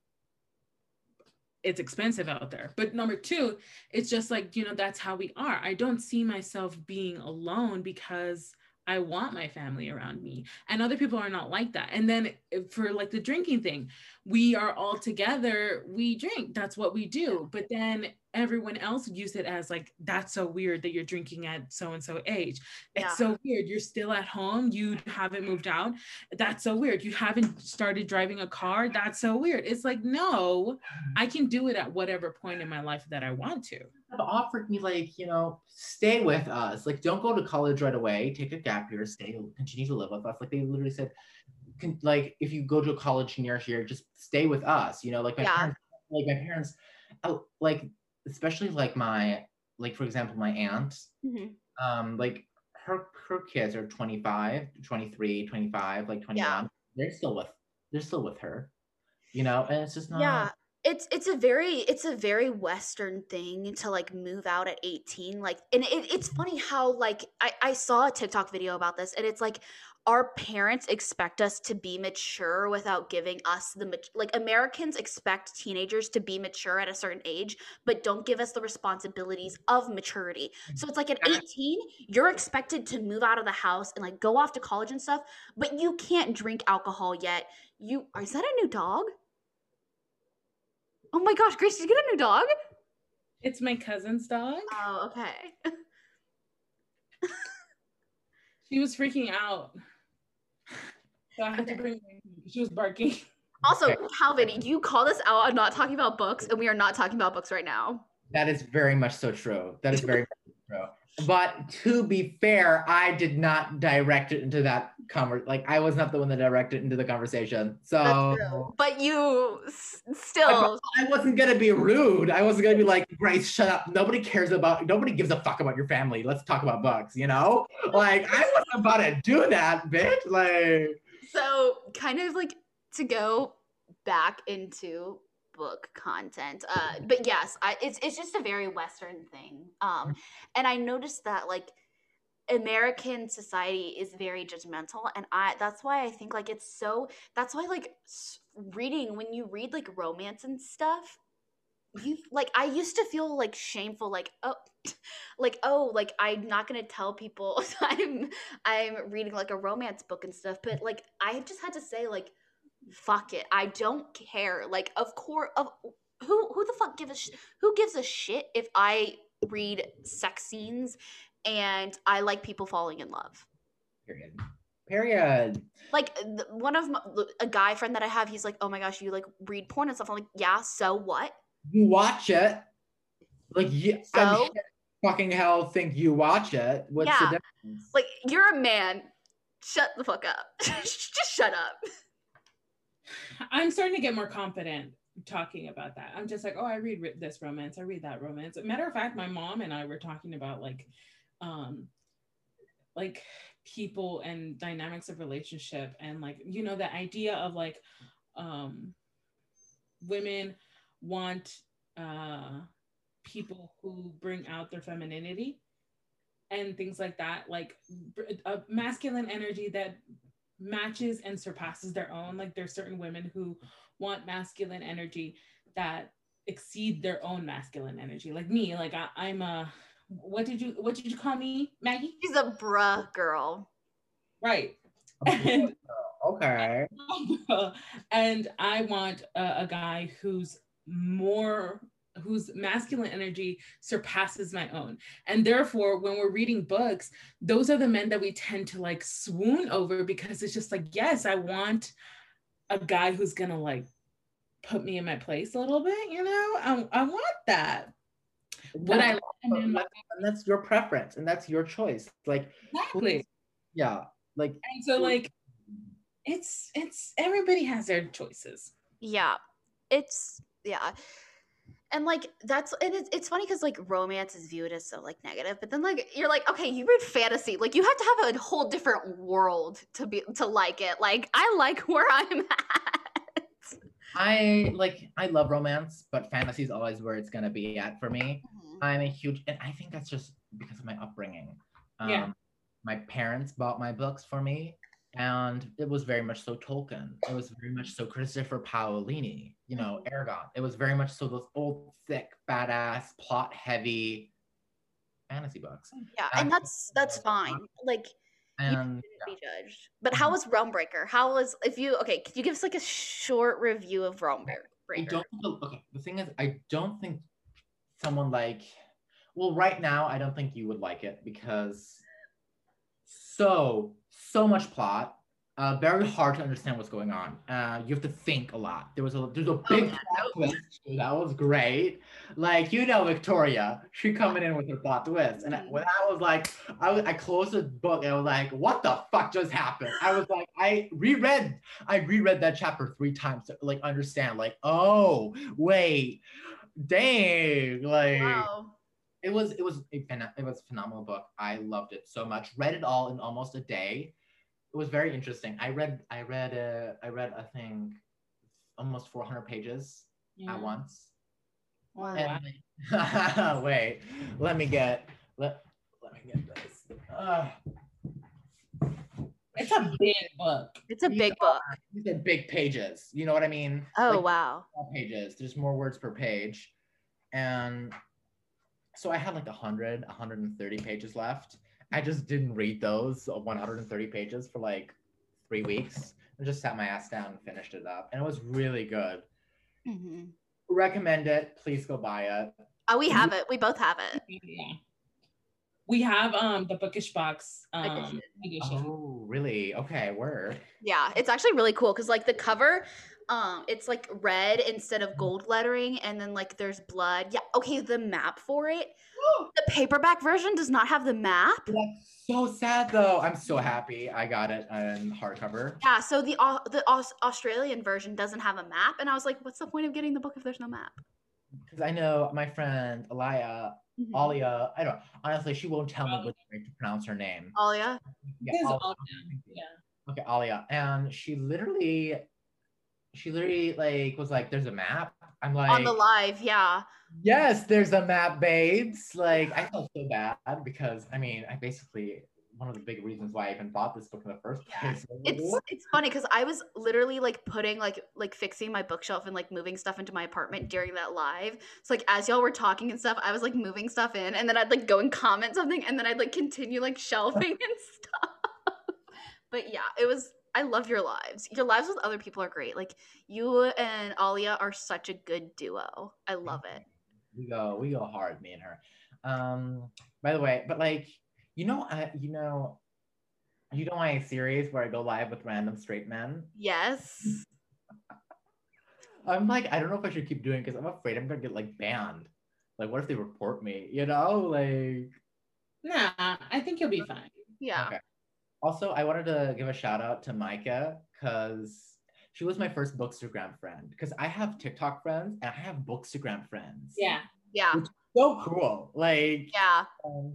it's expensive out there. But number two, it's just like, you know, that's how we are. I don't see myself being alone because I want my family around me. And other people are not like that. And then for like the drinking thing, we are all together, we drink. That's what we do. But then everyone else use it as like that's so weird that you're drinking at so and so age. It's Yeah. so weird you're still at home you haven't moved out. That's so weird you haven't started driving a car that's so weird. It's like no i can do it at whatever point in my life that i want to. Have offered me like you know stay with us like don't go to college right away take a gap year stay continue to live with us. Like they literally said can, like if you go to a college near here just stay with us you know like my Yeah. parents like my parents uh, like especially like my like for example my aunt Mhm. um like her her kids are 25 23 25 like 21 they're still with they're still with her you know and it's just not yeah. It's it's a very it's a very western thing to like move out at 18 like and it, it's funny how like I, I saw a tiktok video about this and it's like our parents expect us to be mature without giving us the mat- like americans expect teenagers to be mature at a certain age but don't give us the responsibilities of maturity. Mm-hmm. So it's like at 18 you're expected to move out of the house and like go off to college and stuff but you can't drink alcohol yet. You is that a new dog? Oh my gosh, Grace, did you get a new dog? it's my cousin's dog. Oh, okay. she was freaking out so i had Okay. to bring she was barking Also, Okay. Calvin, you call this out on not talking about books, and we are not talking about books right now. That is very much so true. That is very much true. But to be fair, I did not direct it into that conver Like I was not the one that directed into the conversation. So But you s- I, still, I wasn't gonna be rude. I wasn't gonna be like, Grace, shut up. Nobody cares about. Nobody gives a fuck about your family. Let's talk about bugs. You know, like I wasn't about to do that, bitch. Like so kind of like to go back into book content. Uh, but yes, I, it's it's just a very Western thing. Um, and I noticed that like American society is very judgmental, and I that's why I think like it's so. That's why like reading when you read like romance and stuff. You like I used to feel like shameful, like oh, like oh, like I'm not gonna tell people I'm I'm reading like a romance book and stuff, but like I just had to say like fuck it. I don't care. Like of course of who who the fuck gives a sh- who gives a shit if I read sex scenes and I like people falling in love. period. Period. Like th- one of my, a guy friend that I have, he's like, "Oh my gosh, you like read porn and stuff." I'm like, "Yeah, so what?" You watch it. Like I'm So? sure fucking hell think you watch it. What's Yeah. the difference? Like you're a man. Shut the fuck up. Just shut up. I'm starting to get more confident talking about that. I'm just like, oh, I read this romance, I read that romance. Matter of fact, my mom and I were talking about like, um, like people and dynamics of relationship and like you know the idea of like um women want uh people who bring out their femininity and things like that like a masculine energy that matches and surpasses their own. Like there's certain women who want masculine energy that exceed their own masculine energy. Like me like I, i'm a what did you what did you call me maggie? She's a bruh girl. right. And okay. and I want a, a guy who's more whose masculine energy surpasses my own. And therefore, when we're reading books, those are the men that we tend to like swoon over because it's just like, yes, I want a guy who's gonna like put me in my place a little bit, you know? I, I want that. But I But and that's, and that's your preference and that's your choice. Like, exactly. yeah, like And so like it's it's everybody has their choices. Yeah. It's yeah. And like that's and it's, it's funny because like romance is viewed as so like negative, but then like you're like, okay, you read fantasy. Like you have to have a whole different world to be to like it. Like I like where I'm at. I like I love romance, but fantasy is always where it's gonna be at for me. I'm a huge, and I think that's just because of my upbringing. Um, Yeah. My parents bought my books for me, and it was very much so Tolkien. It was very much so Christopher Paolini, you know, mm-hmm. Eragon. It was very much so those old, thick, badass, plot heavy fantasy books. Mm, yeah, I and that's that's fine. Like you shouldn't be judged. But how mm-hmm. was Realmbreaker? How was if you okay? Could you give us like a short review of I don't think, okay, the thing is, I don't think someone like, well, right now, I don't think you would like it because so, so much plot, uh, very hard to understand what's going on. Uh, you have to think a lot. There was a, there's a big yeah, twist. That was great. Like, you know, Victoria, she coming in with her plot twist. And I- Mhm. when I was like, I, was, I closed the book and I was like, what the fuck just happened? I was like, I reread, I reread that chapter three times to like understand, like, oh, wait, dang, like Wow. It was it was a it was a phenomenal book. I loved it so much. Read it all in almost a day. It was very interesting. I read I read uh, I read I think almost 400 pages Yeah. at once. Wow. And wait, let me get let let me get this. Uh, It's a big book. It's a These big are- book. these are big pages. You know what I mean? Oh Like, wow. pages. There's more words per page. And so I had like 100, 130 pages left. I just didn't read those uh, 130 pages for like three weeks. I just sat my ass down and finished it up. And it was really good. hmm Recommend it. Please go buy it. Oh, we have it. We both have it. Yeah. We have um the bookish box um Edition. edition. Oh, really? Okay, word. Yeah, it's actually really cool because like the cover, um, it's like red instead of gold lettering, and then like there's blood. Yeah, okay, the map for it. The paperback version does not have the map. That's so sad though. I'm so happy I got it in hardcover. Yeah, so the Au- the Aus- Australian version doesn't have a map, and I was like, what's the point of getting the book if there's no map? Because I know my friend Alaya, Mhm. Alia, I don't honestly, she won't tell me Oh. which way to pronounce her name. Alia. Yeah, It's Alia. Yeah. Okay, Alia. And she literally, she literally like was like, "There's a map." I'm like, on the live, yeah. "Yes, there's a map, babes." Like I felt so bad because I mean, I basically one of the big reasons why I even bought this book in the first place. It's it's funny because I was literally like putting like like fixing my bookshelf and like moving stuff into my apartment during that live. So like as y'all were talking and stuff, I was like moving stuff in, and then I'd like go and comment something, and then I'd like continue like shelving and stuff. but yeah, it was. I love your lives. Your lives with other people are great. Like you and Alia are such a good duo. I love it. we go, we go hard, me and her. Um, by the way, but like, you know, I, you know, you know my series where I go live with random straight men. Yes. I'm like, I don't know if I should keep doing because I'm afraid I'm gonna get like banned. Like, what if they report me? You know, like. Nah, I think you'll be fine. Yeah. Okay. Also, I wanted to give a shout out to Micah because she was my first Bookstagram friend. Because I have TikTok friends and I have Bookstagram friends. Yeah. Yeah. So cool. Like, Yeah. um,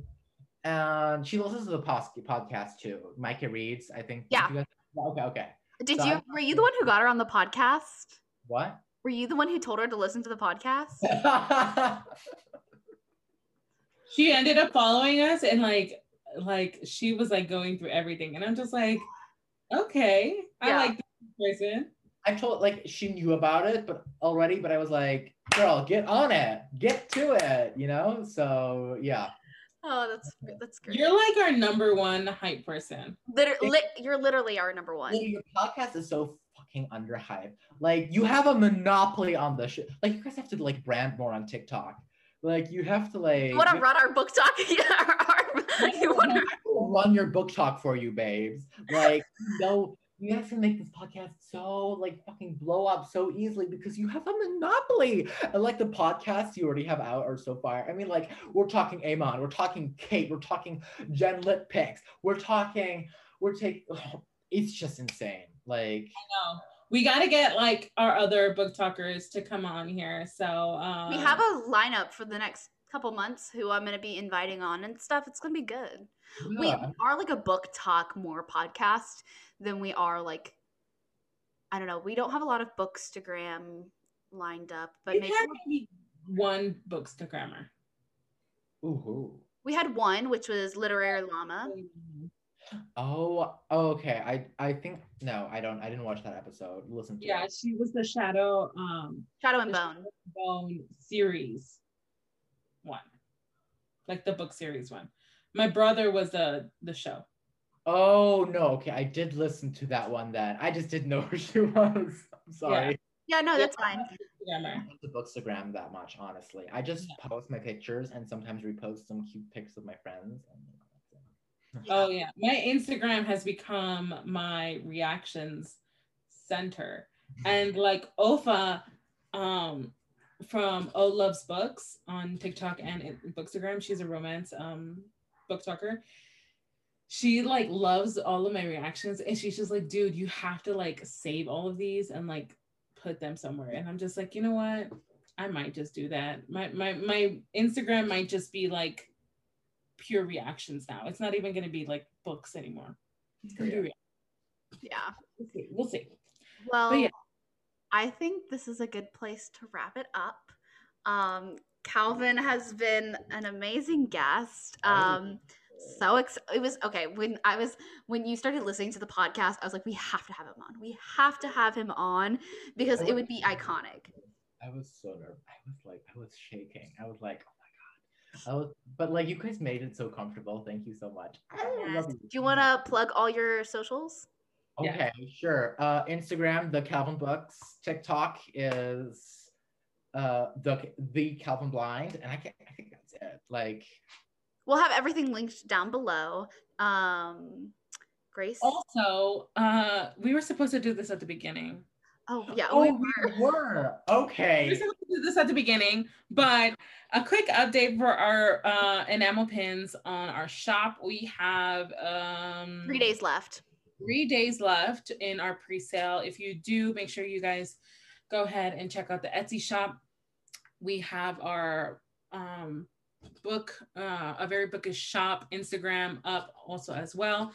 and she listens to the pos- podcast too. Micah reads, I think. Yeah. guys- okay, okay. Did So you I- were you the one who got her on the podcast? What? Were you the one who told her to listen to the podcast? She ended up following us and like like she was like going through everything. And I'm just like, okay, I like this person. I told like she knew about it, but already, but I was like, girl, get on it, get to it, you know? So yeah. Oh, that's that's great. You're like our number one hype person. Liter- lit- you're literally our number one. Your podcast is so fucking underhyped. Like you have a monopoly on the shit. Like you guys have to like brand more on TikTok. Like you have to like You want to run our BookTok? yeah, our, you wanna- I will run your BookTok for you, babes. Like you know, you have to make this podcast so like fucking blow up so easily because you have a monopoly. And like the podcasts you already have out are so fire. I mean, like we're talking Amon, we're talking Kate, we're talking Jen Lit picks, we're talking, we're taking. it's just insane. Like No. We got to get like our other book talkers to come on here. So um, we have a lineup for the next couple months who I'm going to be inviting on and stuff. It's going to be good. We are like a BookTok more podcast than we are like I don't know. We don't have a lot of Bookstagram lined up, but we maybe had maybe one bookstagrammer. Ooh. we had one, which was Literary Llama. Oh, okay. I I think no, I don't. I didn't watch that episode. Listen to Yeah, it. she was the shadow um Shadow and Bone. Shadow and Bone series one. Like the book series one. My brother was the the show. Oh no, okay. I did listen to that one. Then I just didn't know who she was. I'm sorry. Yeah, no, Yeah. that's fine. I Bookstagrammer. don't the Bookstagram that much, honestly. I just post my pictures and sometimes repost some cute pics of my friends. And, you know, that's it. Oh yeah, my Instagram has become my reactions center, and like Ofa, um, from O Loves Books on TikTok and Bookstagram, she's a romance um BookToker. She like loves all of my reactions, and she's just like, dude, you have to like save all of these and like put them somewhere. And I'm just like, you know what? I might just do that. My my my Instagram might just be like pure reactions now. It's not even going to be like books anymore. It's gonna be Yeah. Yeah. We'll see. We'll see. Well, yeah. I think this is a good place to wrap it up. Um, Calvin has been an amazing guest. Um, so ex- it was okay when I was when you started listening to the podcast. I was like, we have to have him on. We have to have him on because it would be iconic. I was so nervous. I was like, I was shaking. I was like, oh my god. I was, but like, you guys made it so comfortable. Thank you so much. Yes. Do you want to plug all your socials? Yeah. Okay, sure. Uh, Instagram, the Calvin Books. TikTok is uh the the Calvin Blind, and I can I think that's it. Like, We'll have everything linked down below. Um, Grace. Also, uh, we were supposed to do this at the beginning. Oh yeah. oh, we we were. were We were okay. supposed to do this at the beginning, but a quick update for our uh, enamel pins on our shop. We have um, Three days left. Three days left in our pre-sale. If you do, make sure you guys go ahead and check out the Etsy shop. We have our um, book, uh, a very bookish shop Instagram up also as well.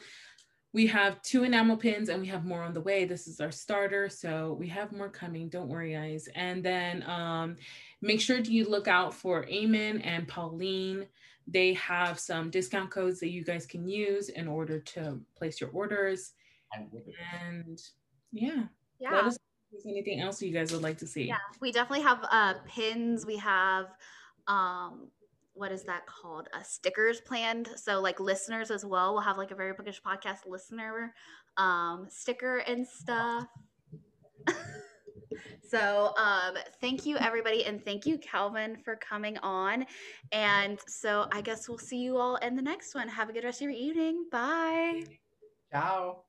We have two enamel pins and we have more on the way. This is our starter, so we have more coming. Don't worry, guys. And then um, make sure you look out for Eamon and Pauline. They have some discount codes that you guys can use in order to place your orders. I'm with it. And yeah, Yeah. let us know if there's anything else you guys would like to see. Yeah, we definitely have uh pins. We have um what is that called? Uh, stickers planned. So like listeners as well. We'll have like a very bookish podcast listener um sticker and stuff. so um thank you everybody and thank you Calvin for coming on. And so I guess we'll see you all in the next one. Have a good rest of your evening. Bye. Ciao.